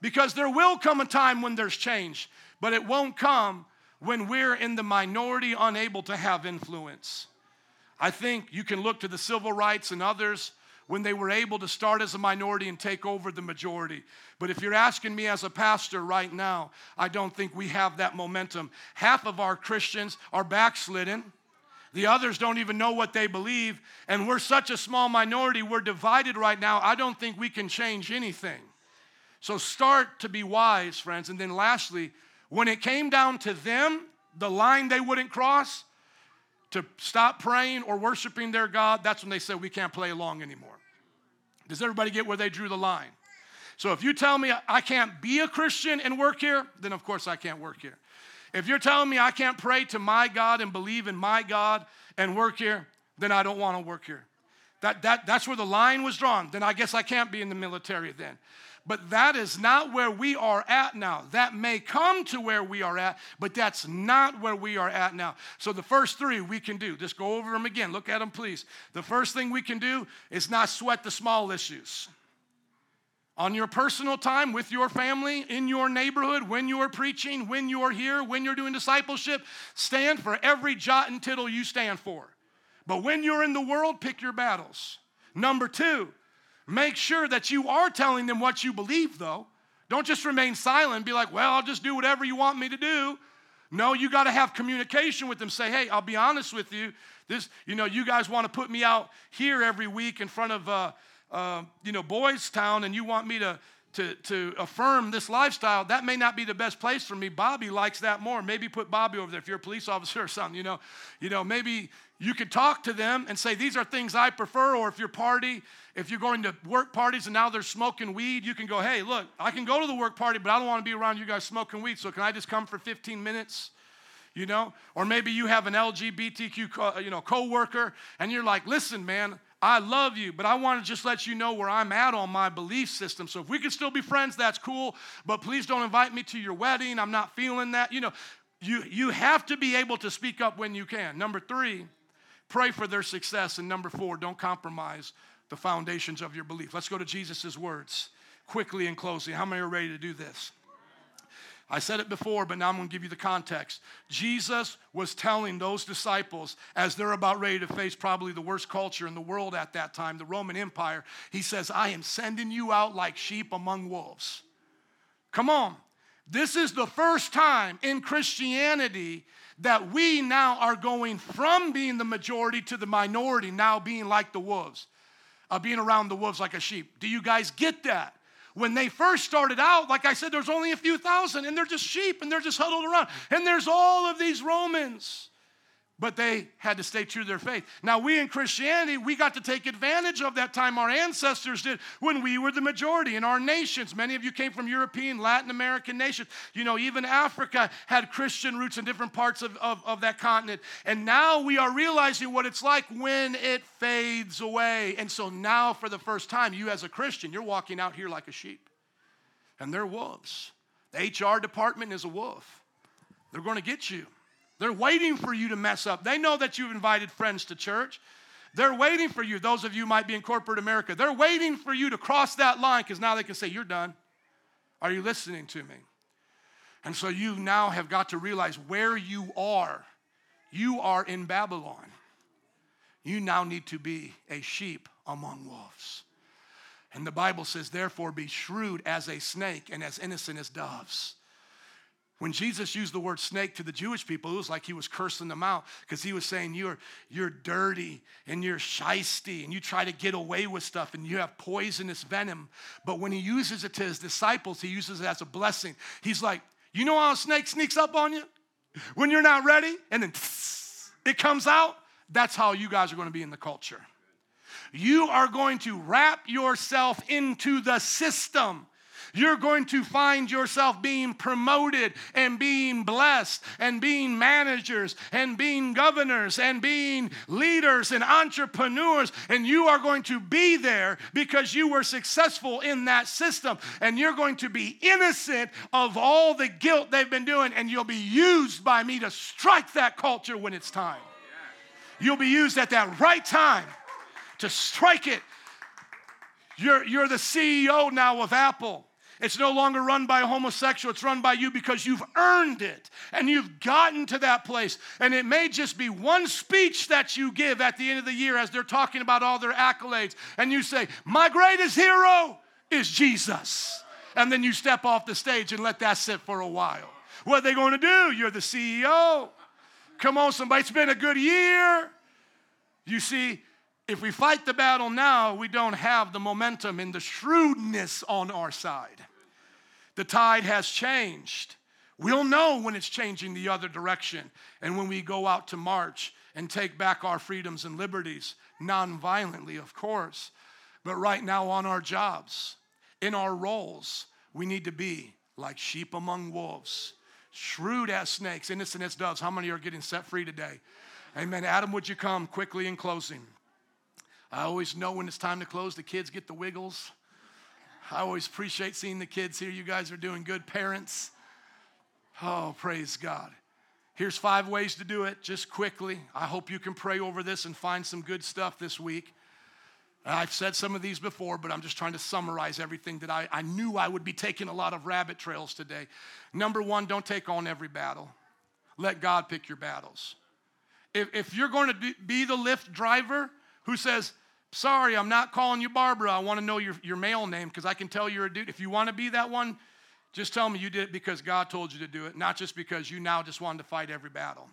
Speaker 1: Because there will come a time when there's change, but it won't come when we're in the minority, unable to have influence. I think you can look to the civil rights and others when they were able to start as a minority and take over the majority. But if you're asking me as a pastor right now, I don't think we have that momentum. Half of our Christians are backslidden. The others don't even know what they believe. And we're such a small minority, we're divided right now. I don't think we can change anything. So start to be wise, friends. And then lastly, when it came down to them, the line they wouldn't cross, to stop praying or worshiping their God, that's when they said, We can't play along anymore. Does everybody get where they drew the line? So if you tell me I can't be a Christian and work here, then of course I can't work here. If you're telling me I can't pray to my God and believe in my God and work here, then I don't want to work here. That, that, that's where the line was drawn. Then I guess I can't be in the military then. But that is not where we are at now. That may come to where we are at, but that's not where we are at now. So the first three we can do, just go over them again. Look at them, please. The first thing we can do is not sweat the small issues. On your personal time with your family, in your neighborhood, when you're preaching, when you're here, when you're doing discipleship, stand for every jot and tittle you stand for. But when you're in the world, pick your battles. Number two, Make sure that you are telling them what you believe, though. Don't just remain silent be like, well, I'll just do whatever you want me to do. No, you got to have communication with them. Say, hey, I'll be honest with you. This, you know, you guys want to put me out here every week in front of, uh, uh, you know, Boys Town, and you want me to, to, to affirm this lifestyle. That may not be the best place for me. Bobby likes that more. Maybe put Bobby over there if you're a police officer or something. You know, you know, maybe you could talk to them and say, These are things I prefer. Or if your party, if you're going to work parties and now they're smoking weed, you can go, Hey, look, I can go to the work party, but I don't want to be around you guys smoking weed. So can I just come for 15 minutes? You know? Or maybe you have an LGBTQ co- uh, you know, coworker and you're like, Listen, man, I love you, but I want to just let you know where I'm at on my belief system. So if we can still be friends, that's cool, but please don't invite me to your wedding. I'm not feeling that. You know, you, you have to be able to speak up when you can. Number three, Pray for their success. And number four, don't compromise the foundations of your belief. Let's go to Jesus' words quickly in closing. How many are ready to do this? I said it before, but now I'm going to give you the context. Jesus was telling those disciples as they're about ready to face probably the worst culture in the world at that time, the Roman Empire. He says, I am sending you out like sheep among wolves. Come on. This is the first time in Christianity that we now are going from being the majority to the minority, now being like the wolves, being around the wolves like a sheep. Do you guys get that? When they first started out, like I said, there's only a few thousand, and they're just sheep and they're just huddled around. And there's all of these Romans but they had to stay true to their faith. Now, we in Christianity, we got to take advantage of that time our ancestors did when we were the majority in our nations. Many of you came from European, Latin American nations. You know, even Africa had Christian roots in different parts of, of, of that continent. And now we are realizing what it's like when it fades away. And so now, for the first time, you as a Christian, you're walking out here like a sheep. And they're wolves. The HR department is a wolf. They're going to get you. They're waiting for you to mess up. They know that you've invited friends to church. They're waiting for you. Those of you might be in corporate America. They're waiting for you to cross that line because now they can say, You're done. Are you listening to me? And so you now have got to realize where you are. You are in Babylon. You now need to be a sheep among wolves. And the Bible says, Therefore, be shrewd as a snake and as innocent as doves. When Jesus used the word snake to the Jewish people, it was like he was cursing them out because he was saying, you're, you're dirty and you're shisty and you try to get away with stuff and you have poisonous venom. But when he uses it to his disciples, he uses it as a blessing. He's like, You know how a snake sneaks up on you? When you're not ready and then it comes out? That's how you guys are going to be in the culture. You are going to wrap yourself into the system you're going to find yourself being promoted and being blessed and being managers and being governors and being leaders and entrepreneurs. And you are going to be there because you were successful in that system. And you're going to be innocent of all the guilt they've been doing. And you'll be used by me to strike that culture when it's time. You'll be used at that right time to strike it. You're, you're the CEO now of Apple. It's no longer run by a homosexual, it's run by you because you've earned it and you've gotten to that place. And it may just be one speech that you give at the end of the year as they're talking about all their accolades. And you say, My greatest hero is Jesus. And then you step off the stage and let that sit for a while. What are they going to do? You're the CEO. Come on, somebody, it's been a good year. You see, if we fight the battle now, we don't have the momentum and the shrewdness on our side. The tide has changed. We'll know when it's changing the other direction and when we go out to march and take back our freedoms and liberties, non-violently, of course. But right now, on our jobs, in our roles, we need to be like sheep among wolves, shrewd as snakes, innocent as doves. How many are getting set free today? Amen. Adam, would you come quickly in closing? I always know when it's time to close, the kids get the wiggles. I always appreciate seeing the kids here. You guys are doing good, parents. Oh, praise God. Here's five ways to do it, just quickly. I hope you can pray over this and find some good stuff this week. I've said some of these before, but I'm just trying to summarize everything that I, I knew I would be taking a lot of rabbit trails today. Number one, don't take on every battle. Let God pick your battles. If, if you're going to be the Lyft driver, who says, Sorry, I'm not calling you Barbara. I want to know your, your male name because I can tell you're a dude. If you want to be that one, just tell me you did it because God told you to do it, not just because you now just wanted to fight every battle.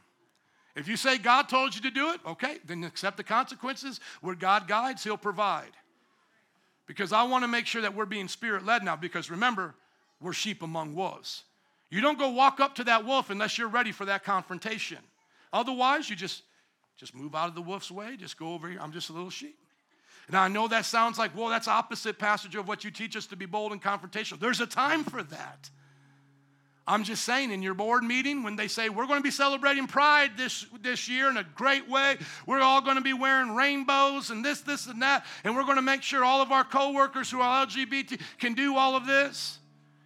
Speaker 1: If you say God told you to do it, okay, then accept the consequences. Where God guides, He'll provide. Because I want to make sure that we're being spirit led now, because remember, we're sheep among wolves. You don't go walk up to that wolf unless you're ready for that confrontation. Otherwise, you just just move out of the wolf's way. Just go over here. I'm just a little sheep. Now, I know that sounds like, well, that's opposite passage of what you teach us to be bold and confrontational. There's a time for that. I'm just saying, in your board meeting, when they say we're going to be celebrating Pride this, this year in a great way, we're all going to be wearing rainbows and this, this, and that, and we're going to make sure all of our coworkers who are LGBT can do all of this.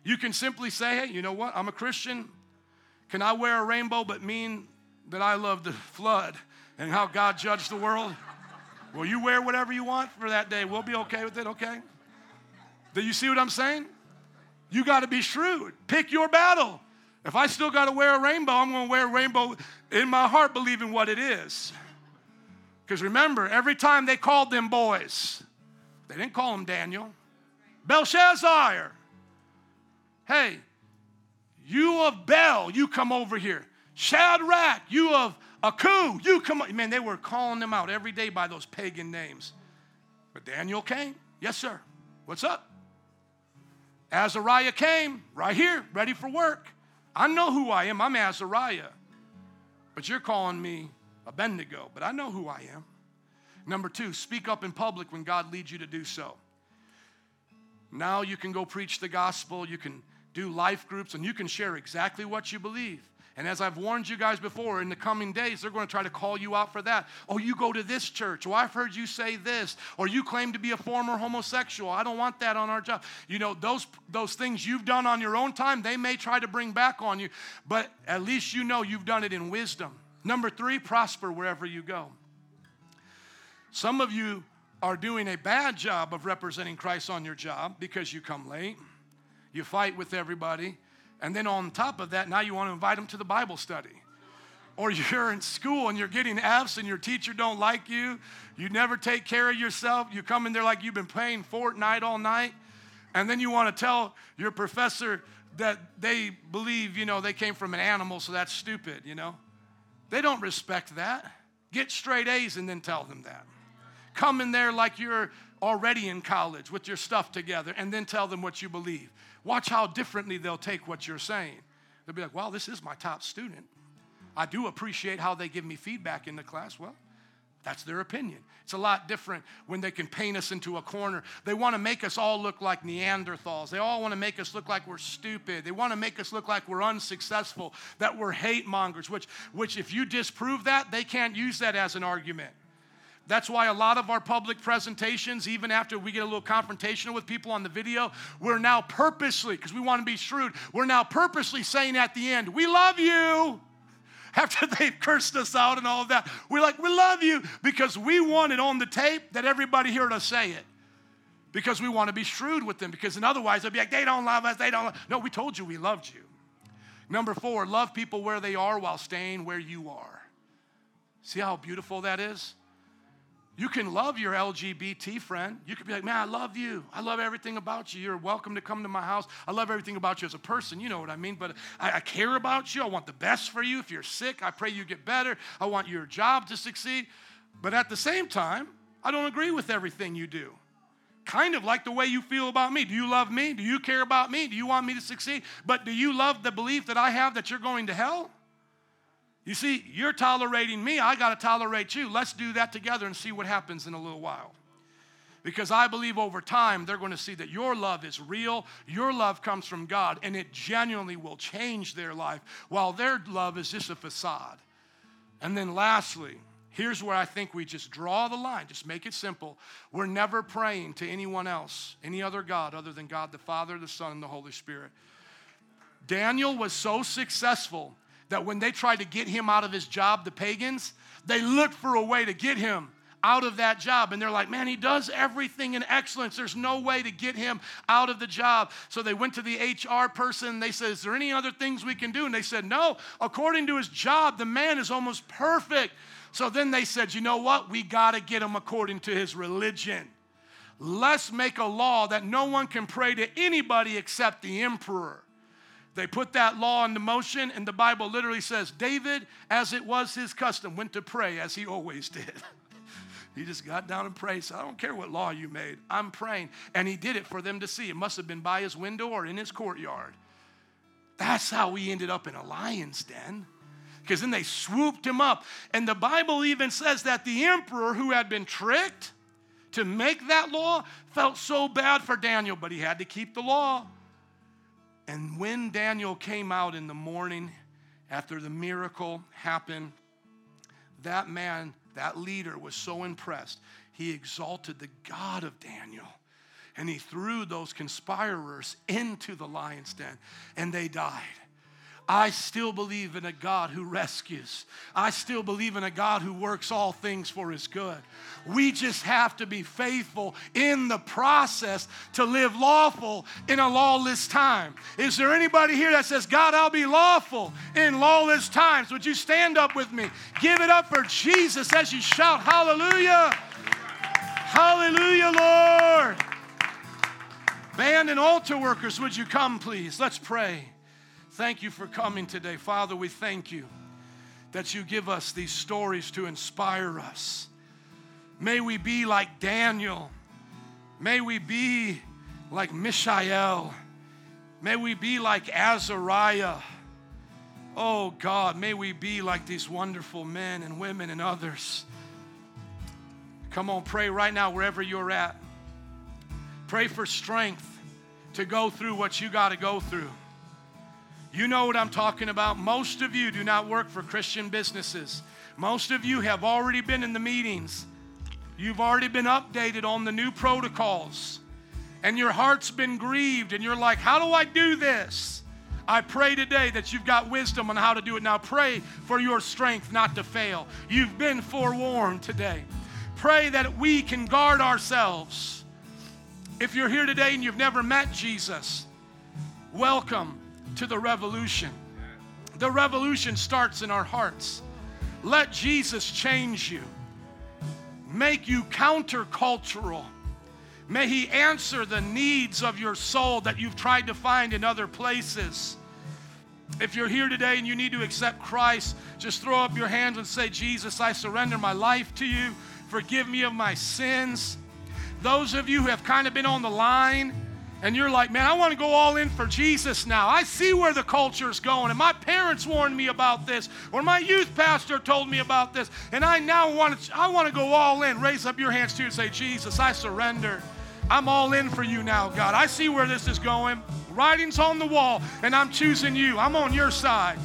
Speaker 1: You can simply say, hey, you know what? I'm a Christian. Can I wear a rainbow but mean that I love the flood? and how God judged the world? Well, you wear whatever you want for that day. We'll be okay with it, okay? Do you see what I'm saying? You got to be shrewd. Pick your battle. If I still got to wear a rainbow, I'm going to wear a rainbow in my heart, believing what it is. Because remember, every time they called them boys, they didn't call him Daniel. Belshazzar. Hey, you of Bel, you come over here. Shadrach, you of Aku, you come on. Man, they were calling them out every day by those pagan names. But Daniel came. Yes, sir. What's up? Azariah came right here, ready for work. I know who I am. I'm Azariah. But you're calling me Abednego, but I know who I am. Number two, speak up in public when God leads you to do so. Now you can go preach the gospel, you can do life groups, and you can share exactly what you believe. And as I've warned you guys before, in the coming days, they're going to try to call you out for that. Oh, you go to this church. Oh, I've heard you say this. Or you claim to be a former homosexual. I don't want that on our job. You know, those, those things you've done on your own time, they may try to bring back on you, but at least you know you've done it in wisdom. Number three, prosper wherever you go. Some of you are doing a bad job of representing Christ on your job because you come late, you fight with everybody, and then on top of that, now you want to invite them to the Bible study. Or you're in school and you're getting F's and your teacher don't like you. You never take care of yourself. You come in there like you've been playing Fortnite all night. And then you want to tell your professor that they believe, you know, they came from an animal, so that's stupid, you know. They don't respect that. Get straight A's and then tell them that. Come in there like you're already in college with your stuff together and then tell them what you believe. Watch how differently they'll take what you're saying. They'll be like, wow, this is my top student. I do appreciate how they give me feedback in the class. Well, that's their opinion. It's a lot different when they can paint us into a corner. They want to make us all look like Neanderthals. They all want to make us look like we're stupid. They want to make us look like we're unsuccessful, that we're hate mongers, which, which if you disprove that, they can't use that as an argument. That's why a lot of our public presentations, even after we get a little confrontational with people on the video, we're now purposely, because we want to be shrewd, we're now purposely saying at the end, We love you. After they've cursed us out and all of that, we're like, We love you because we want it on the tape that everybody heard us say it. Because we want to be shrewd with them, because otherwise they'll be like, They don't love us, they don't. Love. No, we told you we loved you. Number four, love people where they are while staying where you are. See how beautiful that is? You can love your LGBT friend. You could be like, man, I love you. I love everything about you. You're welcome to come to my house. I love everything about you as a person. You know what I mean? But I, I, care about you. I want the best for you. If you're sick, I pray you get better. I want your job to succeed. But at the same time, I don't agree with everything you do. Kind of like the way you feel about me. Do you love me? Do you care about me? Do you want me to succeed? But do you love the belief that I have that you're going to hell? You see, you're tolerating me, I got to tolerate you. Let's do that together and see what happens in a little while. Because I believe over time they're going to see that your love is real, your love comes from God, and it genuinely will change their life, while their love is just a facade. And then lastly, here's where I think we just draw the line, just make it simple. We're never praying to anyone else, any other God other than God the Father, the Son, and the Holy Spirit. Daniel was so successful that when they tried to get him out of his job, the pagans, they looked for a way to get him out of that job. And they're like, man, he does everything in excellence. There's no way to get him out of the job. So they went to the HR person. They said, is there any other things we can do? And they said, no. According to his job, the man is almost perfect. So then they said, you know what? We got to get him according to his religion. Let's make a law that no one can pray to anybody except the emperor. They put that law into motion, and the Bible literally says David, as it was his custom, went to pray as he always did. he just got down and prayed. So I don't care what law you made, I'm praying. And he did it for them to see. It must have been by his window or in his courtyard. That's how we ended up in a lion's den. Because then they swooped him up. And the Bible even says that the emperor who had been tricked to make that law felt so bad for Daniel, but he had to keep the law. And when Daniel came out in the morning after the miracle happened, that man, that leader, was so impressed. He exalted the God of Daniel and he threw those conspirators into the lion's den and they died. I still believe in a God who rescues. I still believe in a God who works all things for his good. We just have to be faithful in the process to live lawful in a lawless time. Is there anybody here that says, God, I'll be lawful in lawless times? Would you stand up with me? Give it up for Jesus as you shout, Hallelujah! Hallelujah, Lord! Band and altar workers, would you come, please? Let's pray. Thank you for coming today. Father, we thank you that you give us these stories to inspire us. May we be like Daniel. May we be like Mishael. May we be like Azariah. Oh God, may we be like these wonderful men and women and others. Come on, pray right now wherever you're at. Pray for strength to go through what you got to go through. You know what I'm talking about. Most of you do not work for Christian businesses. Most of you have already been in the meetings. You've already been updated on the new protocols. And your heart's been grieved, and you're like, How do I do this? I pray today that you've got wisdom on how to do it. Now pray for your strength not to fail. You've been forewarned today. Pray that we can guard ourselves. If you're here today and you've never met Jesus, welcome to the revolution. The revolution starts in our hearts. Let Jesus change you, make you countercultural. May He answer the needs of your soul that you've tried to find in other places. If you're here today and you need to accept Christ, just throw up your hands and say, Jesus, I surrender my life to you. Forgive me of my sins. Those of you who have kind of been on the line, and you're like, man, I want to go all in for Jesus now. I see where the culture is going, and my parents warned me about this, or my youth pastor told me about this, and I now want to, I want to go all in. Raise up your hands too and say, Jesus, I surrender. I'm all in for you now, God. I see where this is going. Writing's on the wall, and I'm choosing you. I'm on your side.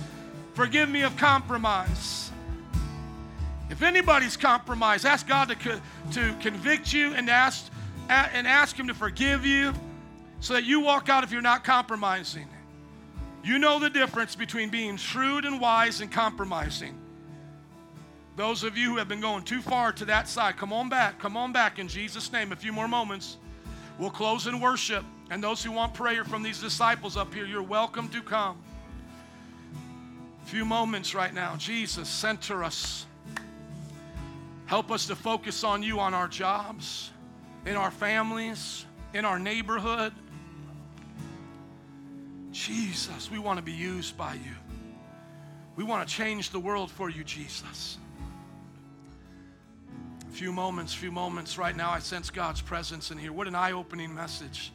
Speaker 1: Forgive me of compromise. If anybody's compromised, ask God to, to convict you and ask, and ask Him to forgive you so that you walk out if you're not compromising. You know the difference between being shrewd and wise and compromising. Those of you who have been going too far to that side, come on back. Come on back in Jesus' name. A few more moments. We'll close in worship. And those who want prayer from these disciples up here, you're welcome to come. A few moments right now. Jesus, center us. Help us to focus on you on our jobs, in our families, in our neighborhood. Jesus, we want to be used by you. We want to change the world for you, Jesus. A few moments, few moments right now, I sense God's presence in here. What an eye opening message.